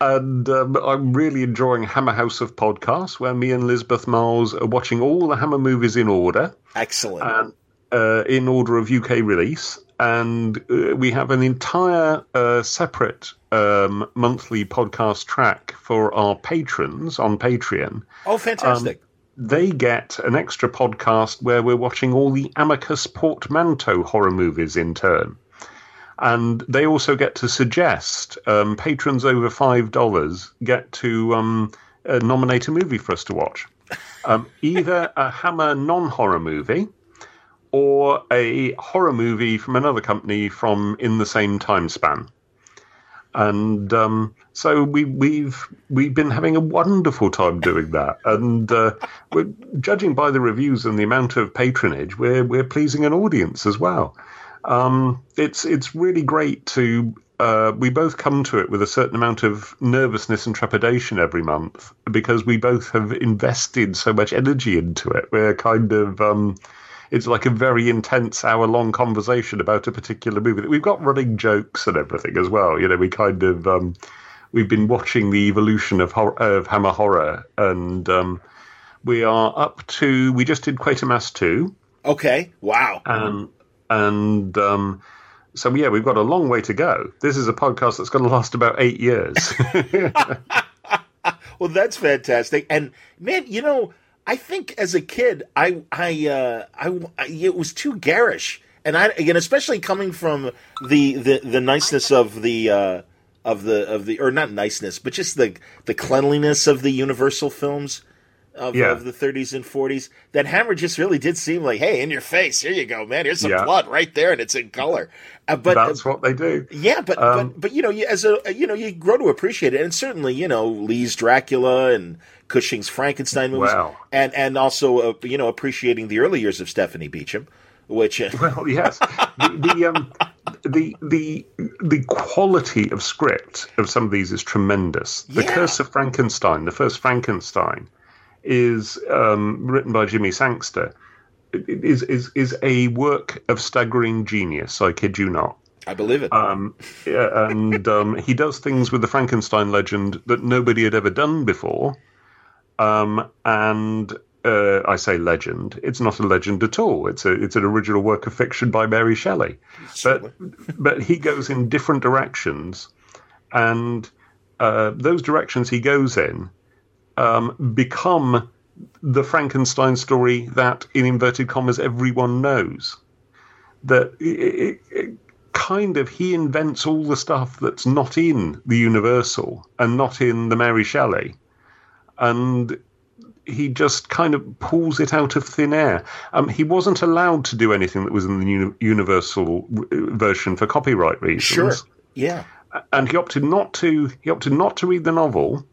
And um, I'm really enjoying Hammer House of Podcasts, where me and Lizbeth Myles are watching all the Hammer movies in order. Excellent. And, uh, in order of UK release. And uh, we have an entire uh, separate um, monthly podcast track for our patrons on Patreon. Oh, fantastic. Um, they get an extra podcast where we're watching all the Amicus Portmanteau horror movies in turn. And they also get to suggest um, patrons over $5 get to um, uh, nominate a movie for us to watch. Um, either a Hammer non horror movie or a horror movie from another company from in the same time span and um, so we, we've we've been having a wonderful time doing that, and uh, we're judging by the reviews and the amount of patronage, we're we're pleasing an audience as well. Um, it's it's really great to. Uh, we both come to it with a certain amount of nervousness and trepidation every month because we both have invested so much energy into it. We're kind of um, it's like a very intense hour long conversation about a particular movie. that We've got running jokes and everything as well. You know, we kind of um, we've been watching the evolution of horror, of Hammer horror, and um, we are up to we just did Quatermass two. Okay. Wow. Um, and um, so yeah, we've got a long way to go. This is a podcast that's going to last about eight years. well, that's fantastic. And man, you know, I think as a kid, I I uh, I, I it was too garish, and I again, especially coming from the the, the niceness of the. Uh, of the of the or not niceness, but just the the cleanliness of the Universal films of, yeah. of the 30s and 40s. That Hammer just really did seem like, hey, in your face, here you go, man. Here's some yeah. blood right there, and it's in color. Uh, but that's what they do. Yeah, but um, but but you know, as a you know, you grow to appreciate it, and certainly you know Lee's Dracula and Cushing's Frankenstein movies, wow. and and also uh, you know appreciating the early years of Stephanie Beacham, which uh, well yes, the the, um, the the the quality of script of some of these is tremendous. The yeah. Curse of Frankenstein, the first Frankenstein, is um, written by Jimmy Sangster. Is is is a work of staggering genius. I kid you not. I believe it. Um, yeah, and um, he does things with the Frankenstein legend that nobody had ever done before. Um, and uh, I say legend. It's not a legend at all. It's a it's an original work of fiction by Mary Shelley. But but he goes in different directions, and uh, those directions he goes in um, become the Frankenstein story that, in inverted commas, everyone knows. That it, it, kind of he invents all the stuff that's not in the Universal and not in the Mary Shelley, and he just kind of pulls it out of thin air. Um, he wasn't allowed to do anything that was in the uni- Universal version for copyright reasons. Sure. Yeah. And he opted not to. He opted not to read the novel,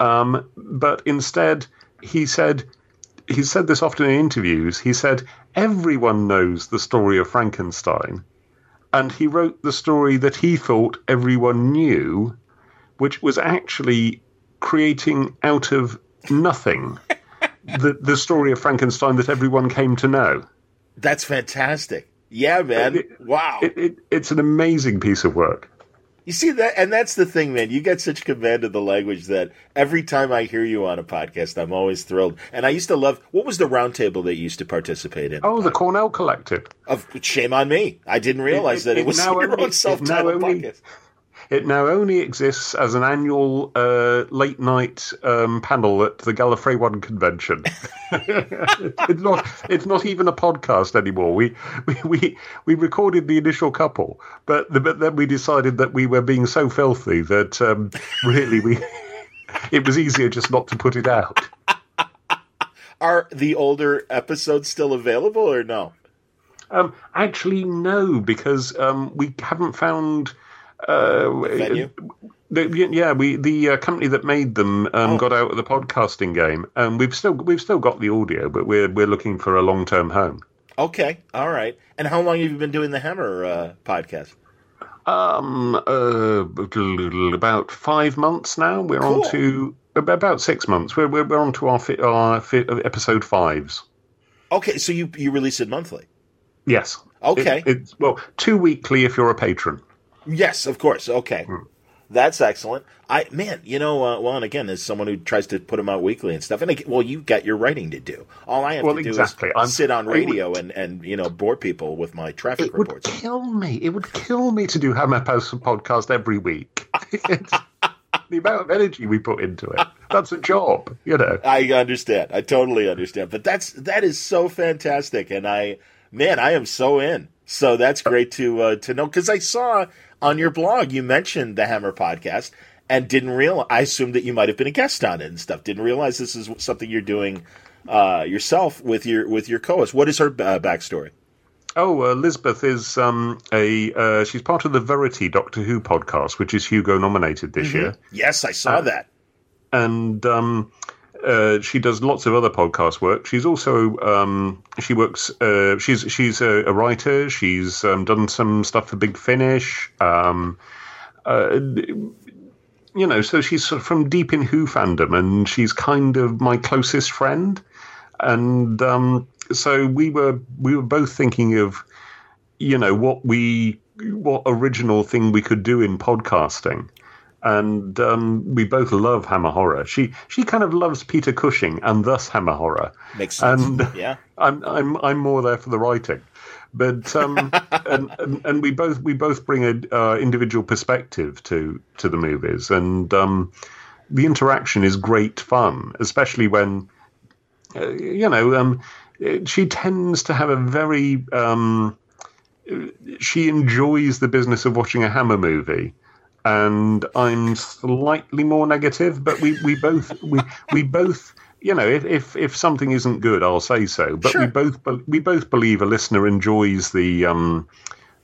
um, but instead he said. He said this often in interviews. He said everyone knows the story of Frankenstein, and he wrote the story that he thought everyone knew, which was actually creating out of nothing the the story of Frankenstein that everyone came to know. That's fantastic. Yeah, man. It, wow. It, it, it's an amazing piece of work. You see that, and that's the thing, man. You get such command of the language that every time I hear you on a podcast, I'm always thrilled. And I used to love. What was the roundtable that you used to participate in? Oh, the Cornell Collective. Of shame on me. I didn't realize that it, was now your only, own self-titled podcast. It now only exists as an annual uh, late night um, panel at the Gallifrey One convention. it's not. It's not even a podcast anymore. We we we, we recorded the initial couple, but, the, but then we decided that we were being so filthy that um, really we it was easier just not to put it out. Are the older episodes still available or no? Um, actually, no, because um, we haven't found uh, venue. The, yeah, we the uh, company that made them um, oh. got out of the podcasting game, and we've still we've still got the audio, but we're we're looking for a long term home. Okay, all right. And how long have you been doing the Hammer uh, podcast? Um, uh, about five months now. We're cool. on to about six months. We're we're, we're on to our, our episode fives. Okay, so you you release it monthly. Yes. Okay. It, it's well two weekly if you're a patron. Yes, of course. Okay. Hmm. That's excellent. I man, you know, uh, well, and again, as someone who tries to put them out weekly and stuff, and well, you got your writing to do. All I have well, to do exactly. is I'm, sit on radio would, and and you know bore people with my traffic it reports. It would kill me. It would kill me to do Hammer Post podcast every week. the amount of energy we put into it. That's a job, you know. I understand. I totally understand. But that's that is so fantastic, and I man, I am so in. So that's great to uh, to know because I saw on your blog you mentioned the Hammer podcast and didn't realize. I assumed that you might have been a guest on it and stuff. Didn't realize this is something you're doing uh, yourself with your with your co-host. What is her uh, backstory? Oh, uh, Lizbeth is um, a uh, she's part of the Verity Doctor Who podcast, which is Hugo nominated this mm-hmm. year. Yes, I saw uh, that. And um, uh, she does lots of other podcast work. She's also um, she works. Uh, she's she's a, a writer. She's um, done some stuff for Big Finish. Um, uh, you know, so she's sort of from deep in Who fandom, and she's kind of my closest friend. And um, so we were we were both thinking of, you know, what we what original thing we could do in podcasting and um, we both love Hammer horror. She she kind of loves Peter Cushing and thus Hammer horror. Makes sense. And yeah, I'm I'm I'm more there for the writing, but um, and, and, and we both we both bring a uh, individual perspective to to the movies, and um, the interaction is great fun, especially when uh, you know um, she tends to have a very um, she enjoys the business of watching a Hammer movie and I'm slightly more negative. But we, we both we we both you know if, if if something isn't good, I'll say so. But sure. we both we both believe a listener enjoys the um,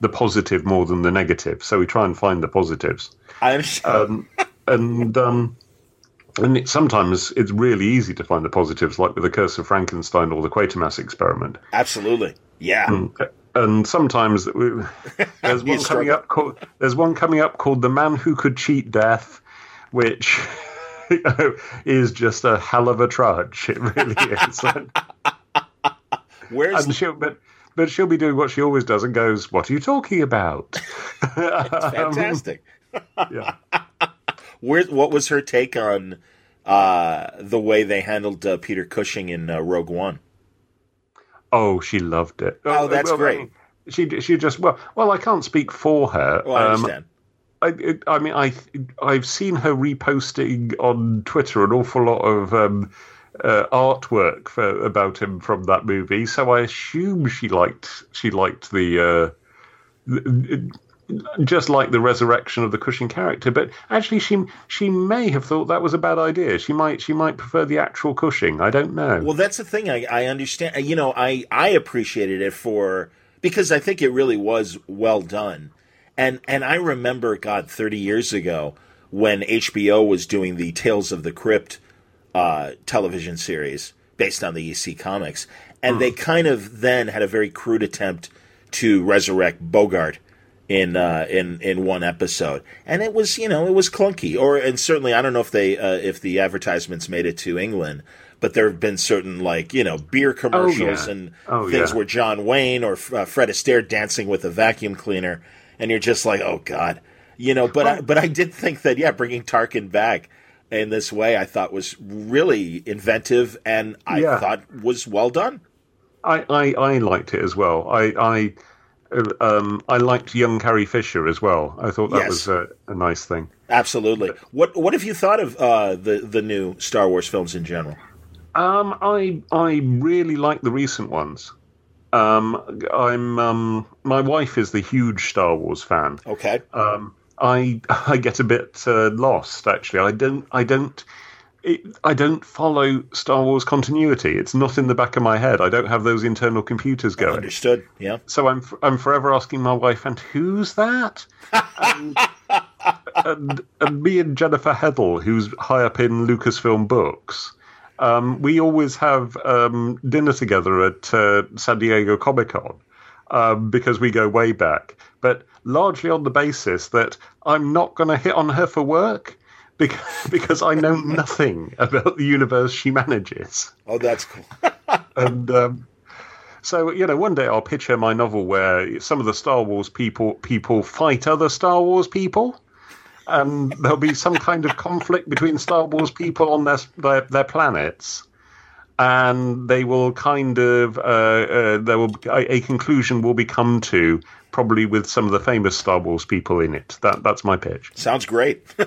the positive more than the negative, so we try and find the positives. I understand. Um, and um, and it, sometimes it's really easy to find the positives, like with the Curse of Frankenstein or the Quatermass experiment. Absolutely, yeah. Mm and sometimes there's one coming up called there's one coming up called the man who could cheat death, which you know, is just a hell of a trudge. It really is. Where's and she'll, but but she'll be doing what she always does and goes, "What are you talking about?" it's fantastic. yeah. Where what was her take on uh, the way they handled uh, Peter Cushing in uh, Rogue One? Oh, she loved it. Oh, oh that's well, great. She she just well well I can't speak for her. Well, I um, understand. I, I mean, I I've seen her reposting on Twitter an awful lot of um, uh, artwork for, about him from that movie, so I assume she liked she liked the, uh, the just like the resurrection of the Cushing character. But actually, she she may have thought that was a bad idea. She might she might prefer the actual Cushing. I don't know. Well, that's the thing. I, I understand. You know, I I appreciated it for because I think it really was well done. And and I remember, God, thirty years ago when HBO was doing the Tales of the Crypt uh, television series based on the EC comics, and mm. they kind of then had a very crude attempt to resurrect Bogart in uh, in in one episode, and it was you know it was clunky. Or and certainly I don't know if they uh, if the advertisements made it to England, but there have been certain like you know beer commercials oh, yeah. and oh, things yeah. where John Wayne or uh, Fred Astaire dancing with a vacuum cleaner, and you're just like oh god, you know. But oh. I, but I did think that yeah, bringing Tarkin back in this way I thought was really inventive and I yeah. thought was well done. I, I, I liked it as well. I I um, I liked young Carrie Fisher as well. I thought that yes. was a, a, nice thing. Absolutely. What What have you thought of uh, the the new Star Wars films in general? Um, I I really like the recent ones. Um, I'm um, my wife is the huge Star Wars fan. Okay. Um, I I get a bit uh, lost actually. I don't I don't it, I don't follow Star Wars continuity. It's not in the back of my head. I don't have those internal computers going. Understood. Yeah. So I'm I'm forever asking my wife, and who's that? and, and, and, me and Jennifer Heddle, who's high up in Lucasfilm books, um, we always have um, dinner together at uh, San Diego Comic Con um, because we go way back. But largely on the basis that I'm not going to hit on her for work because, because I know nothing about the universe she manages. Oh, that's cool. and um, so, you know, one day I'll pitch her my novel where some of the Star Wars people people fight other Star Wars people. And there'll be some kind of conflict between Star Wars people on their their, their planets, and they will kind of uh, uh, there will a, a conclusion will be come to probably with some of the famous Star Wars people in it. That that's my pitch. Sounds great.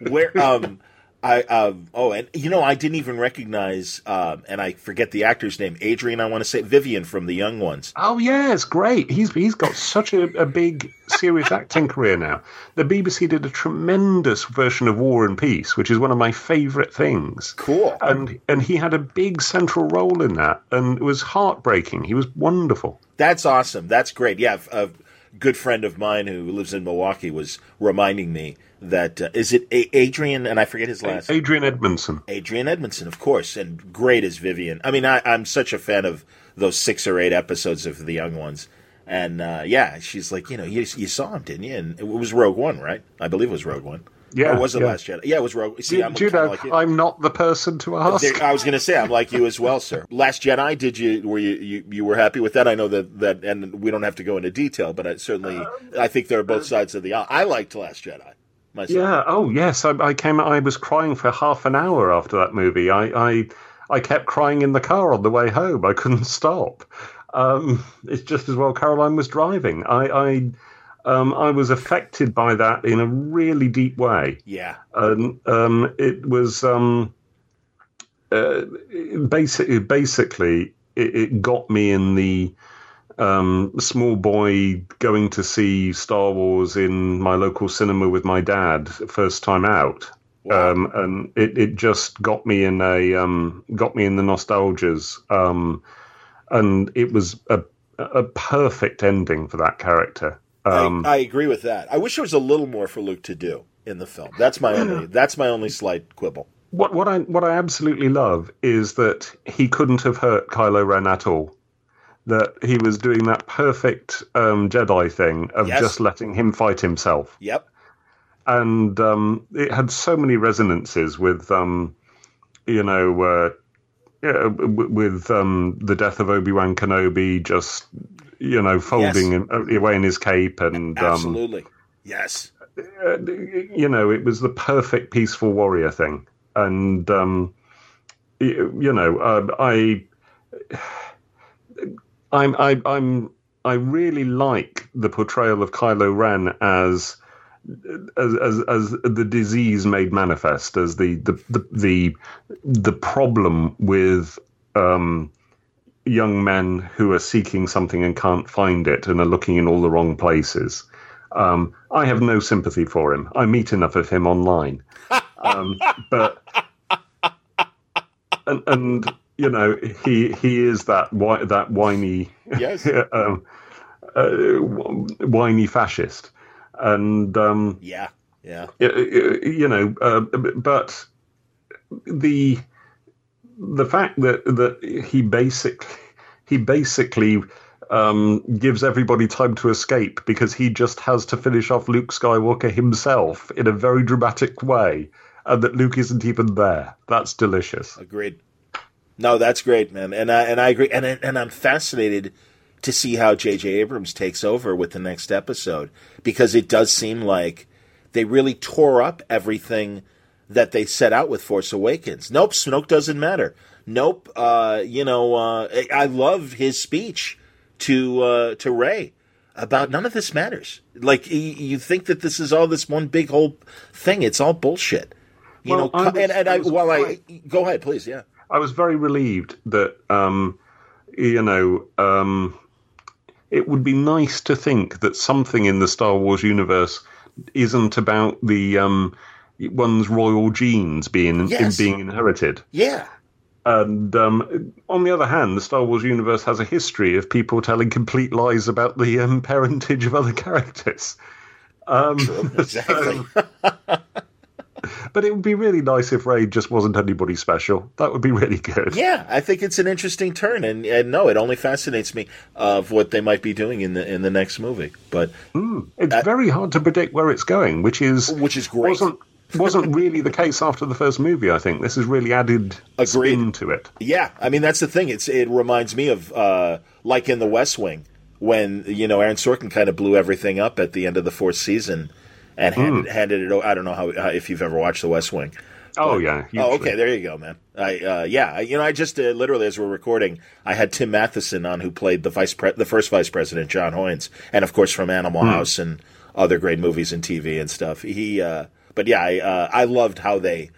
Where um I um oh and you know I didn't even recognize um and I forget the actor's name Adrian I want to say Vivian from the Young Ones. Oh yeah, it's great. He's he's got such a, a big serious acting career now. The BBC did a tremendous version of War and Peace, which is one of my favourite things. Cool. And and he had a big central role in that, and it was heartbreaking. He was wonderful. That's awesome. That's great. Yeah, a good friend of mine who lives in Milwaukee was reminding me that uh, is it a- Adrian and I forget his last Adrian Edmondson. Adrian Edmondson, of course, and great as Vivian. I mean, I, am such a fan of those six or eight episodes of the young ones. And uh, yeah, she's like, you know, you, you saw him, didn't you? And it was Rogue One, right? I believe it was Rogue One. Yeah, or was it yeah. Last Jedi? Yeah, it was Rogue. See, do, I'm do you know, like you. I'm not the person to ask. There, I was going to say I'm like you as well, sir. Last Jedi, did you were you, you, you were happy with that? I know that that, and we don't have to go into detail, but I certainly um, I think there are both sides of the aisle. I liked Last Jedi. Myself. Yeah. Oh yes, I, I, came. I was crying for half an hour after that movie. I, I I kept crying in the car on the way home. I couldn't stop. Um, it's just as well Caroline was driving. I, I um, I was affected by that in a really deep way. Yeah. And um, it was um, uh, basically, basically it, it, got me in the um, small boy going to see Star Wars in my local cinema with my dad first time out. Wow. Um, and it, it just got me in a um, got me in the nostalgias, and it was a a perfect ending for that character. Um, I, I, agree with that. I wish there was a little more for Luke to do in the film. That's my only. That's my only slight quibble. What what I what I absolutely love is that he couldn't have hurt Kylo Ren at all. That he was doing that perfect um, Jedi thing of yes. just letting him fight himself. Yep. And um, it had so many resonances with, um, you know, uh, yeah, with um, the death of Obi Wan Kenobi, just you know, folding yes. Uh, away in his cape, and um, absolutely, yes. Uh, you know, it was the perfect peaceful warrior thing, and um, you, you know, uh, I, I'm, I, I'm, I really like the portrayal of Kylo Ren as. As, as as the disease made manifest as the the the the, the problem with um, young men who are seeking something and can't find it and are looking in all the wrong places. Um, I have no sympathy for him. I meet enough of him online, um, but and, and, you know he he is that that whiny yes um, uh, whiny fascist, and um, yeah yeah you know uh, but the the fact that that he basically he basically um, gives everybody time to escape because he just has to finish off Luke Skywalker himself in a very dramatic way, and that Luke isn't even there. That's delicious. Agreed. No, that's great, man, and I and I agree, and and I'm fascinated to see how J.J. Abrams takes over with the next episode because it does seem like they really tore up everything that they set out with Force Awakens. Nope, Snoke doesn't matter. Nope, uh, you know, uh, I love his speech to uh, to Rey about none of this matters. Like you think that this is all this one big whole thing. It's all bullshit. You well, know, and, and I, I while I go ahead, please, yeah. I was very relieved that um, you know um, it would be nice to think that something in the Star Wars universe isn't about the um, one's royal genes being yes. being inherited. Yeah. And um, on the other hand, the Star Wars universe has a history of people telling complete lies about the um, parentage of other characters. Um, True, exactly. So, but it would be really nice if Rey just wasn't anybody special. That would be really good. Yeah, I think it's an interesting turn, and, and no, it only fascinates me of what they might be doing in the in the next movie. But mm, it's uh, very hard to predict where it's going, which is which is great. Wasn't wasn't really the case after the first movie. I think this has really added Agreed. spin to it. Yeah, I mean that's the thing. It's it reminds me of uh, like in The West Wing when you know Aaron Sorkin kind of blew everything up at the end of the fourth season and handed, mm. handed it. I don't know how, how, if you've ever watched The West Wing. Oh but, yeah. Usually. Oh okay. There you go, man. I uh, yeah. You know, I just uh, literally as we're recording, I had Tim Matheson on who played the vice pre- the first vice president, John Hoynes, and of course from Animal mm. House and other great movies and TV and stuff. He uh, but yeah, I, uh, I loved how they,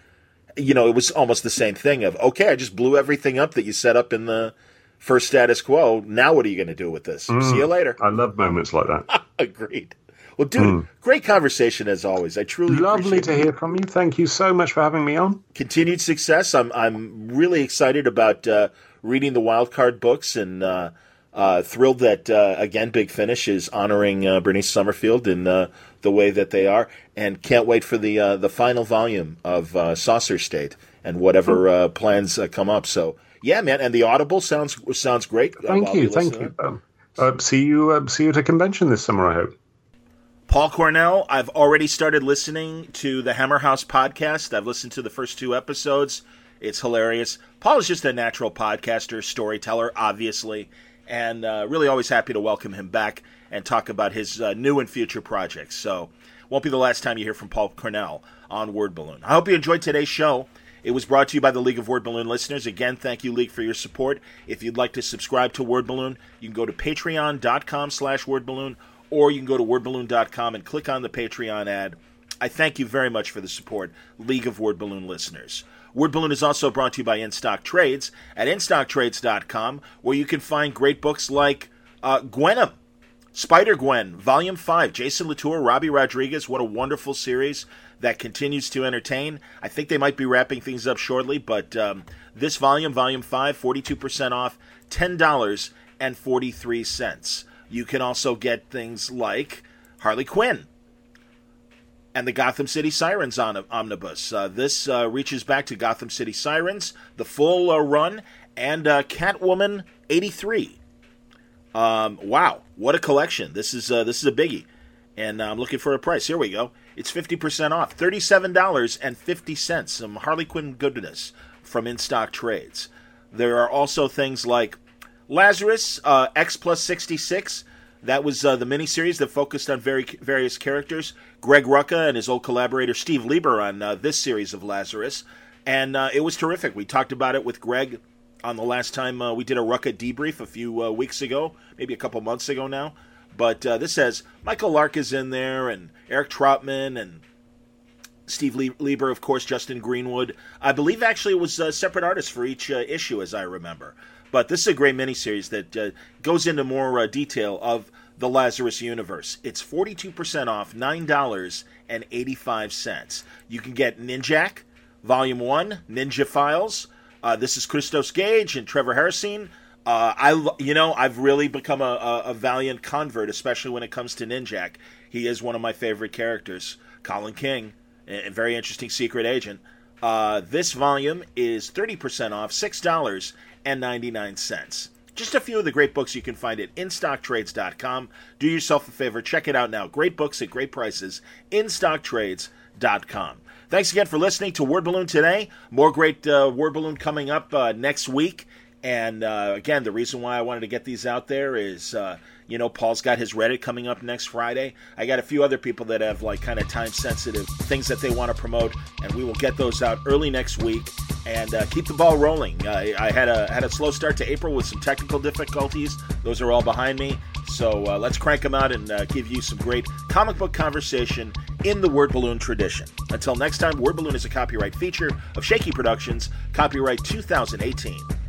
you know, it was almost the same thing of okay, I just blew everything up that you set up in the first status quo. Now what are you going to do with this? Mm, See you later. I love moments like that. Agreed. Well, dude, mm. great conversation as always. I truly lovely to it. hear from you. Thank you so much for having me on. Continued success. I'm I'm really excited about uh, reading the wildcard books and uh, uh, thrilled that uh, again Big Finish is honoring uh, Bernice Summerfield in uh, the way that they are, and can't wait for the uh, the final volume of uh, Saucer State and whatever uh, plans uh, come up. So yeah, man, and the Audible sounds sounds great. Thank you, thank you. Um, see you see you at a convention this summer. I hope. Paul Cornell, I've already started listening to the Hammer House podcast. I've listened to the first two episodes. It's hilarious. Paul is just a natural podcaster, storyteller, obviously, and really always happy to welcome him back and talk about his uh, new and future projects. So, won't be the last time you hear from Paul Cornell on Word Balloon. I hope you enjoyed today's show. It was brought to you by the League of Word Balloon listeners. Again, thank you, League, for your support. If you'd like to subscribe to Word Balloon, you can go to patreon.com slash wordballoon, or you can go to wordballoon.com and click on the Patreon ad. I thank you very much for the support, League of Word Balloon listeners. Word Balloon is also brought to you by InStock Trades at InStockTrades.com, where you can find great books like uh, Gwenom, Spider Gwen, Volume 5, Jason Latour, Robbi Rodriguez. What a wonderful series that continues to entertain. I think they might be wrapping things up shortly, but um, this volume, Volume 5, 42% off, $10.43. You can also get things like Harley Quinn and the Gotham City Sirens on omnibus. Uh, this uh, reaches back to Gotham City Sirens, the full uh, run, and uh, Catwoman 83. Um, wow, what a collection! This is uh, this is a biggie, and I'm looking for a price. Here we go. It's fifty percent off, thirty-seven dollars and fifty cents. Some Harley Quinn goodness from in stock trades. There are also things like Lazarus uh, X plus sixty six. That was uh, the miniseries that focused on very various characters. Greg Rucka and his old collaborator Steve Lieber on uh, this series of Lazarus, and uh, it was terrific. We talked about it with Greg on the last time uh, we did a Rucka debrief a few uh, weeks ago, maybe a couple months ago now. But uh, this says Michael Lark is in there, and Eric Trautmann, and Steve Lieber, of course, Justin Greenwood. I believe actually it was separate artists for each issue, as I remember. But this is a great miniseries that uh, goes into more uh, detail of the Lazarus universe. It's 42% off, $9.85. You can get Ninjak, Volume 1, Ninja Files. Uh, this is Christos Gage and Trevor Hairsine. Uh, I, you know, I've really become a, a, a, Valiant convert, especially when it comes to Ninjak. He is one of my favorite characters. Colin King, a very interesting secret agent. Uh, this volume is 30% off, $6.99. Just a few of the great books you can find at InStockTrades.com. Do yourself a favor, check it out now. Great books at great prices. InStockTrades.com. Thanks again for listening to Word Balloon today. More great uh, Word Balloon coming up uh, next week. And uh, again, the reason why I wanted to get these out there is, uh, you know, Paul's got his Reddit coming up next Friday. I got a few other people that have like kind of time sensitive things that they want to promote, and we will get those out early next week and uh, keep the ball rolling. Uh, I had a had a slow start to April with some technical difficulties. Those are all behind me. So uh, let's crank them out and uh, give you some great comic book conversation in the Word Balloon tradition. Until next time, Word Balloon is a copyright feature of Shaky Productions, copyright 2018.